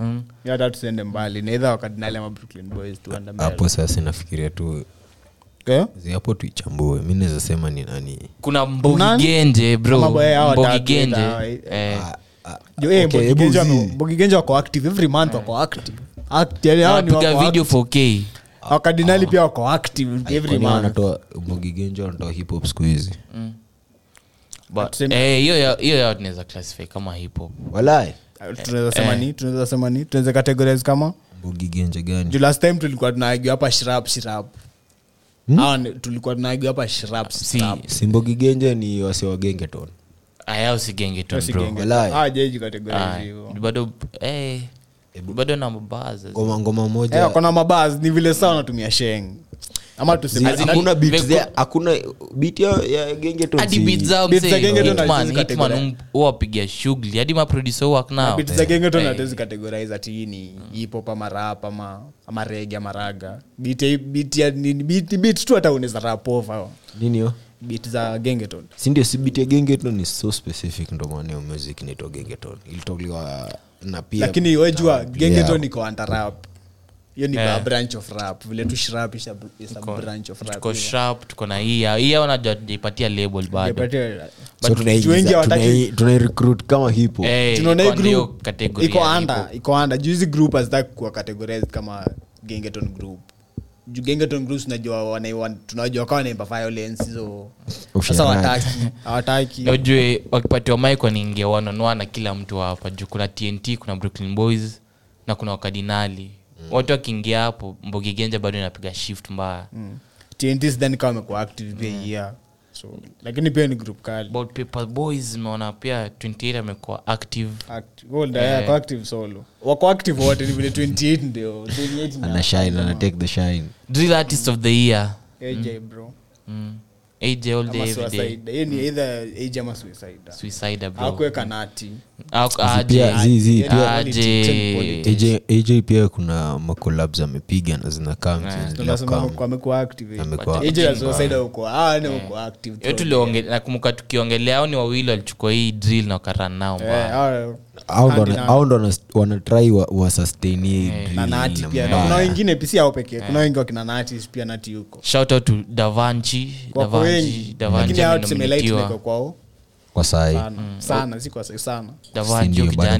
Mm. Hata tusiende mbali. Naidha wakadinali ama brooklyn boys tuende mbele. hapo sasa nafikiria tu zi hapo tuichambue. Mi naweza sema ni nani? Kuna Nani? boy watatu, hawa, eh, Ah, ah, Jo, eh, wako active every month wako active. Ni wanapiga wako video 4k wakadinali pia wako active every month. wanatoa wanatoa hip hop siku hizi? But, eh, hiyo yao tunaweza classify kama hip walai. Tunaweza sema ni tunaweza sema ni tunaweza categorize kama? Mbogigenje gani? Juu last time tulikuwa tunaagiwa hapa shrap shrap. Hawa ni- tulikuwa tunaagiwa hapa shrap si. shrap. Si mbogigenje ni wase wa bado eh, bado na mabaza. Ngoma ngoma Eh, moja mabaz ni vile saa anatumia sheng. Ama tuseme hakuna beat Veko- there- hakuna beat ya, ya gengeton hadi si- beat zao Beat za msee, Gengeton Hitman- haziwezi Hitman categorize. um- wapiga shughuli. Hadi maproducer huwa nao. Bit za gengeton Eh. hatuwezi categorize ati ni hip ama rap ama ama rege ama raga. Beat ya- beat ya ni- beat beat tu hata unaweza rap nini yo beat za gengeton. Sindio si beat ya gengeton ni so specific ndo maana music naitwa gengeton. Ilitoliwa na pia lakini wejua gengeton iko antarap rap. Hiyo ni branch of rap. Vile tu shrap is a, is a branch of rap tuko sharp tuko na hia hia wanajua tujaipatia label bado. So but tunaigiza- watu wengi hawataki- tunai- tunairecruit kama hipo tunaona hii group. iko under iko under. Juu group hazitaki kuwa categorized kama gengeton group juu gengeton groups najua tunajua kawa naimba violence hizo sasa wataki hawataki. najue wakipatiwa mic wanaingia wanonoa na kila mtu hapa. Juu kuna tnt kuna brooklyn boys na kuna wakadinali. Watu wakiingia hapo mbogigenja bado inapiga shift mbaya. Tnt sidhani kawa wamekuwa active pia hii year. So lakini pia ni group kali. But paper boys meona pia 28 amekuwa active. Act- Gold, yeah, wako active solo. Wako active wote ni vile 28 ndio 28 ana shine ana take the shine. Drill artist of the year. AJ mm. bro. Hakuweka aje politics. AJ, AJ pia kuna macolabs amepiga na zinakaa tunasema amekuwa active Amekuwa AJ ya suicide uko ah ni uko active hiyo tulionge- nakumbuka tukiongelea au ni wawili walichukua hii drill na wakaran nao Eh, mbaya au ndo wanatrai wa- wasustain hii drill na nati na pia. Na mbaya. kuna wengine pisi ao pekee kuna wengi wakina nati pia nati yuko. Davanchi davanchi davanchi kwao. Kwa sana. Sana si kwa sana. Davaji mbaya.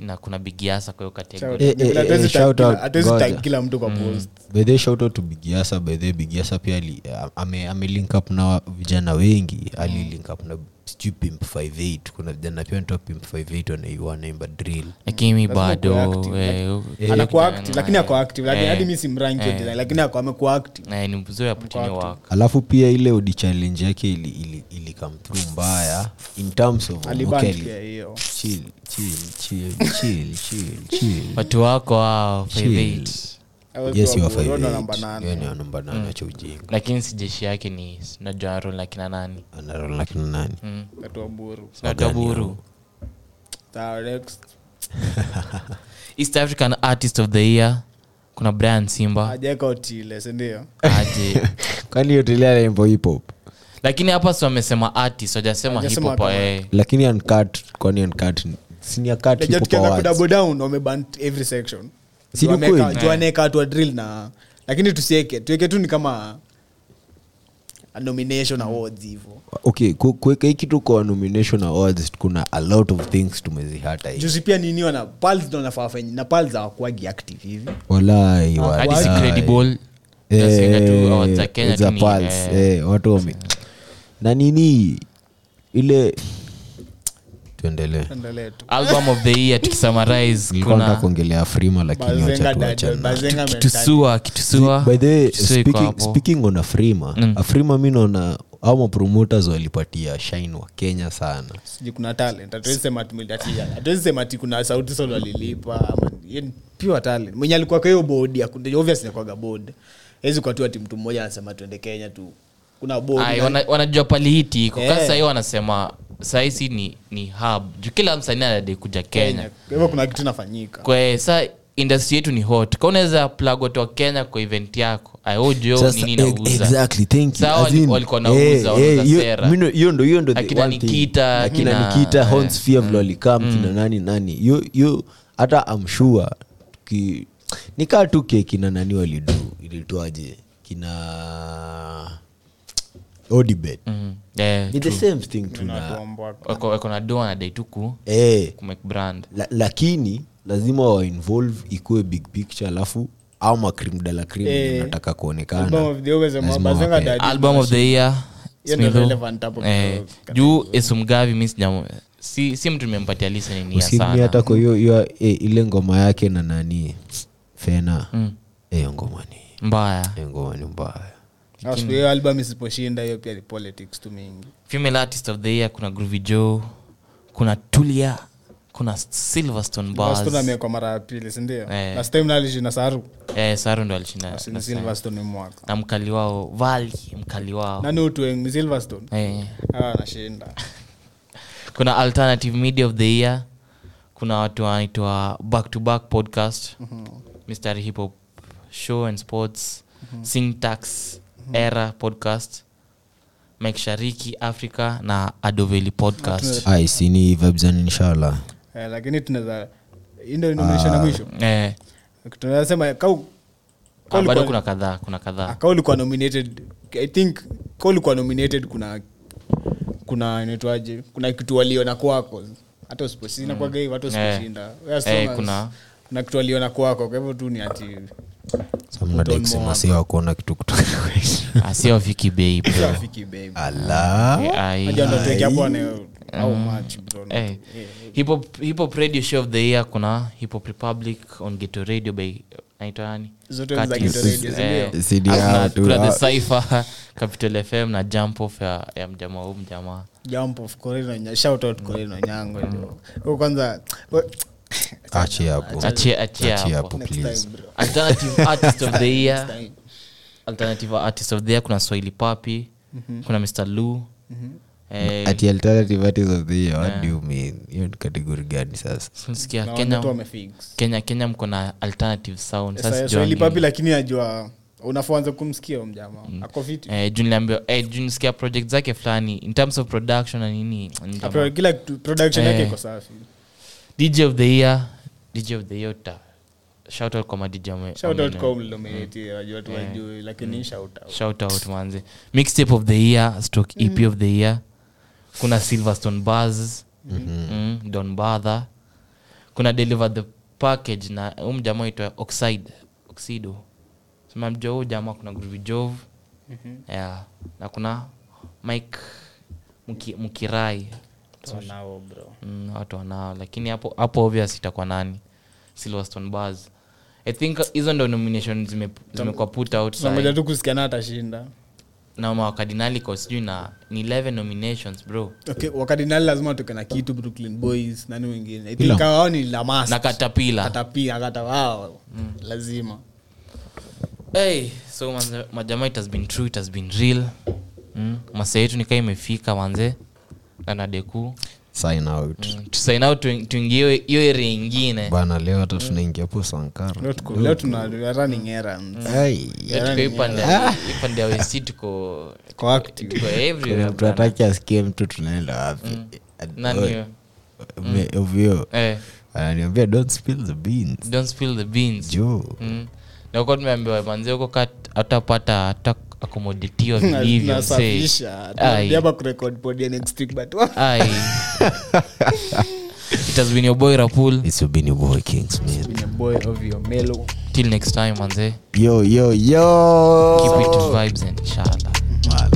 Na kuna bigiasa kwa hiyo Shout- kategori Eh, eh, hatuwezi eh, tag shout kila- out, hatuwezi ngoja. tag kila mtu kwa post. Bedhe shauto to bigiasa bedhe bigiasa pia ali- ame, ame link up na vijana wengi ali link up na sijui pimp 58 kuna vijana pia natoa pimp 58 wanai- wanaimba drill lakini bado ukuwe active, anakuwa active lakini ako active. Lakini hadi mi simranki eh. lakini ako amekuwa active. Eh, ni mzuri hapo chini alafu pia ile odi challenge yake ili, ili, ili come through mbaya in terms of aliban Mokeli. pia hiyo. chill chill chill chill chill chill. Watu wako hao 58 Namba nane. Acha ujinga. Lakini si jeshi yake ni najua rol na kina nani? Mm. East african artist of the year. Kuna brian simba. Otile sindio aje. Kwani lakini hapa si wamesema artist wajasema eh. lakini uncut kwani uncut? Awards. down wameban every section Watu wa drill na lakini tusieke. Tuweke tu ni kama a nomination awards hivo. Okay kuweka hii kitu kwa nomination awards kuna a lot of things tumezihata juzi pia nini wana pals ndo wanafaa wafanye na pals hawakuwagi active hivi. Walai hadi si credible. Eh, Nasinga tu awards za Kenya za tu ni, eh, eh, watu wame na nini ile tuendelee album of the year tukisummarize kuna kuongelea frima lakini Bazenga wacha dad- tuachane nayo. Bazenga mentality. kitusua kitusua by the way speaking, speaking on afrima Mm. afrima mi naona au mapromoters walipatia shine wa kenya sana sijui kuna talent hatuwezi sema ati mwili ati- hatuwezi sema ati kuna sauti sol walilipa pure talent mwenye alikuwa kwa hiyo bodi obviously kwaga board hawezi kwa tu ati mtu mmoja anasema tuende kenya tu kuna board Ai, wana- wanajua palihiti iko Eh. kasa hiyo wanasema sahisi ni, ni hub. Juu kila msanii anadai kuja kenya. Kenya. Hivyo kuna kitu inafanyika. Kwa sa industry yetu ni hot. Ka unaweza plug watu wa kenya kwa event yako. Aojo Sasa, nini e- nauza exactly, thank you. Sawa, As wali- in, walikuwa wanauza, eh, eh, ndo hiyo. Nikita, nikita kina nani nani. Hiyo hata amshua ki nikaa tu ke kina nani walidu ilitwaje? Kina odibet. Mhm. Eh, ni the same thing na do eh, la, lakini lazima wainvolve ikuwe big picture alafu au makrimdala krim Eh, nataka of the year Eh, juu esumgavi mi sijam si, si mtu nimempatia listening ya usimi sana. hata kwa hiyo eh, ile ngoma yake na nani? Fena. Mm. Eh, ngoma ni mbaya. ngoma ni mbaya hiyo album isiposhinda hiyo pia ni politics tu mingi. Female artist of the year kuna groovy joe kuna tulia kuna silverstone Silverstone mara ya pili sindio Eh. last time nalishinda saru. Eh, saru ndo alishinda Asi- na- silverstone ni mwaka. Na mkali wao vali mkali wao. Nani utueng silverstone? Eh. Ah, anashinda. Kuna alternative media of the year. Kuna watu wanaitwa back to back podcast. Mr hip hop show and sports. Syntax era podcast mike shariki africa na adoveli podcast. Sini vibes inshallah. Eh, lakini tunaweza hii ndio nomination ya mwisho. Eh, tunaweza kau ah, bado kuna kadhaa kuna kadhaa. Ka ulikuwa nominated i think ka ulikuwa nominated kuna kuna inaitwaje kuna kitu waliona kwako. Hata usiposinakuaga hivo hata Eh. usiposhinda. Eh, kuna- kuna kitu waliona kwako kwa hivyo tu ni ati samnadai kusema wakuona kitu kutoka kwetu. asio viki bei bro. Afiki baby ala. Eh, bro. Eh, hip hop- hip hop radio show of the year kuna hip republic on geto radio by naitwa nani? Zote ni za Curtis. Geto Radio, si Eh, ndio? CD kuna- yao tu, kuna ah. the Cypher, capital fm na jump off ya, ya mjamaa huu mjamaa. Jump off Corino Nya- shout out Nyango kwanza we- hapo. achia achia Achia hapo. hapo please. Alternative artist of the year. Alternative artist of the year kuna swahili papi kuna mr lu eh, ati alternative artist of the year what do you mean? Hiyo ni kategori gani sasa? Tunasikia kenya kenya kenya mko na alternative sound. Sasa sasa Swahili papi lakini najua unafoanza kumsikia mjamaa ako fiti eh, juu niliambiwa eh, juu nisikia project zake fulani. In terms of production na nini kila production yake Eh. iko safi. Dj of the year dj of the year shout out kwa madj shout out kwa mlinominate wajua watu wajui lakini shout out. Shout out manze. Mixtape of the year stroke ep of the year. Kuna silverstone bars. Mm, don bather kuna deliver the package na um mjamaa itwa oxide oxido. Simamjua huu jamaa kuna groovy jove. Yeah. na kuna mike Muki- bro. mm, watu wanao. Lakini hapo hapo obvious itakuwa nani? Silverstone bars i think hizo ndo nomination zime- zimekuwa put out tu kusikiana atashinda. Na mawakardinali ko sijui na ni 11 nominations bro. Okay, wakadinali lazima tuke na kitu brooklyn boys nani wengine think ni lamas na katapila. Kata wao. Lazima. Hey, so majamaa it has been true it has been real. Mm. masa yetu nikaa imefika manze na nadeku. Sign out. Mm. tuingie hiyo area ingine. Bana leo hata tunaingia hapo sankara. Leo tuko tuna running errands. Hii pande ya- wesi tuko mtu ataki asikie mtu tunaenda wapi. Nani huyo? Me- ovyo. Eh, ananiambia don't spill the beans. Don't spill the beans. Jo. Mm. nakuwa tumeambiwa manzi huko kat hatapata hata akomoditiwa vilivyo msee. nasafisha Ai. tunarudi hapa kurekod pod ya next week but Ai. it has been your boy rapul it's been your boy kingsmith been a boy of your melo till next time manze. Yo yo yo. Keep it vibes and inshallah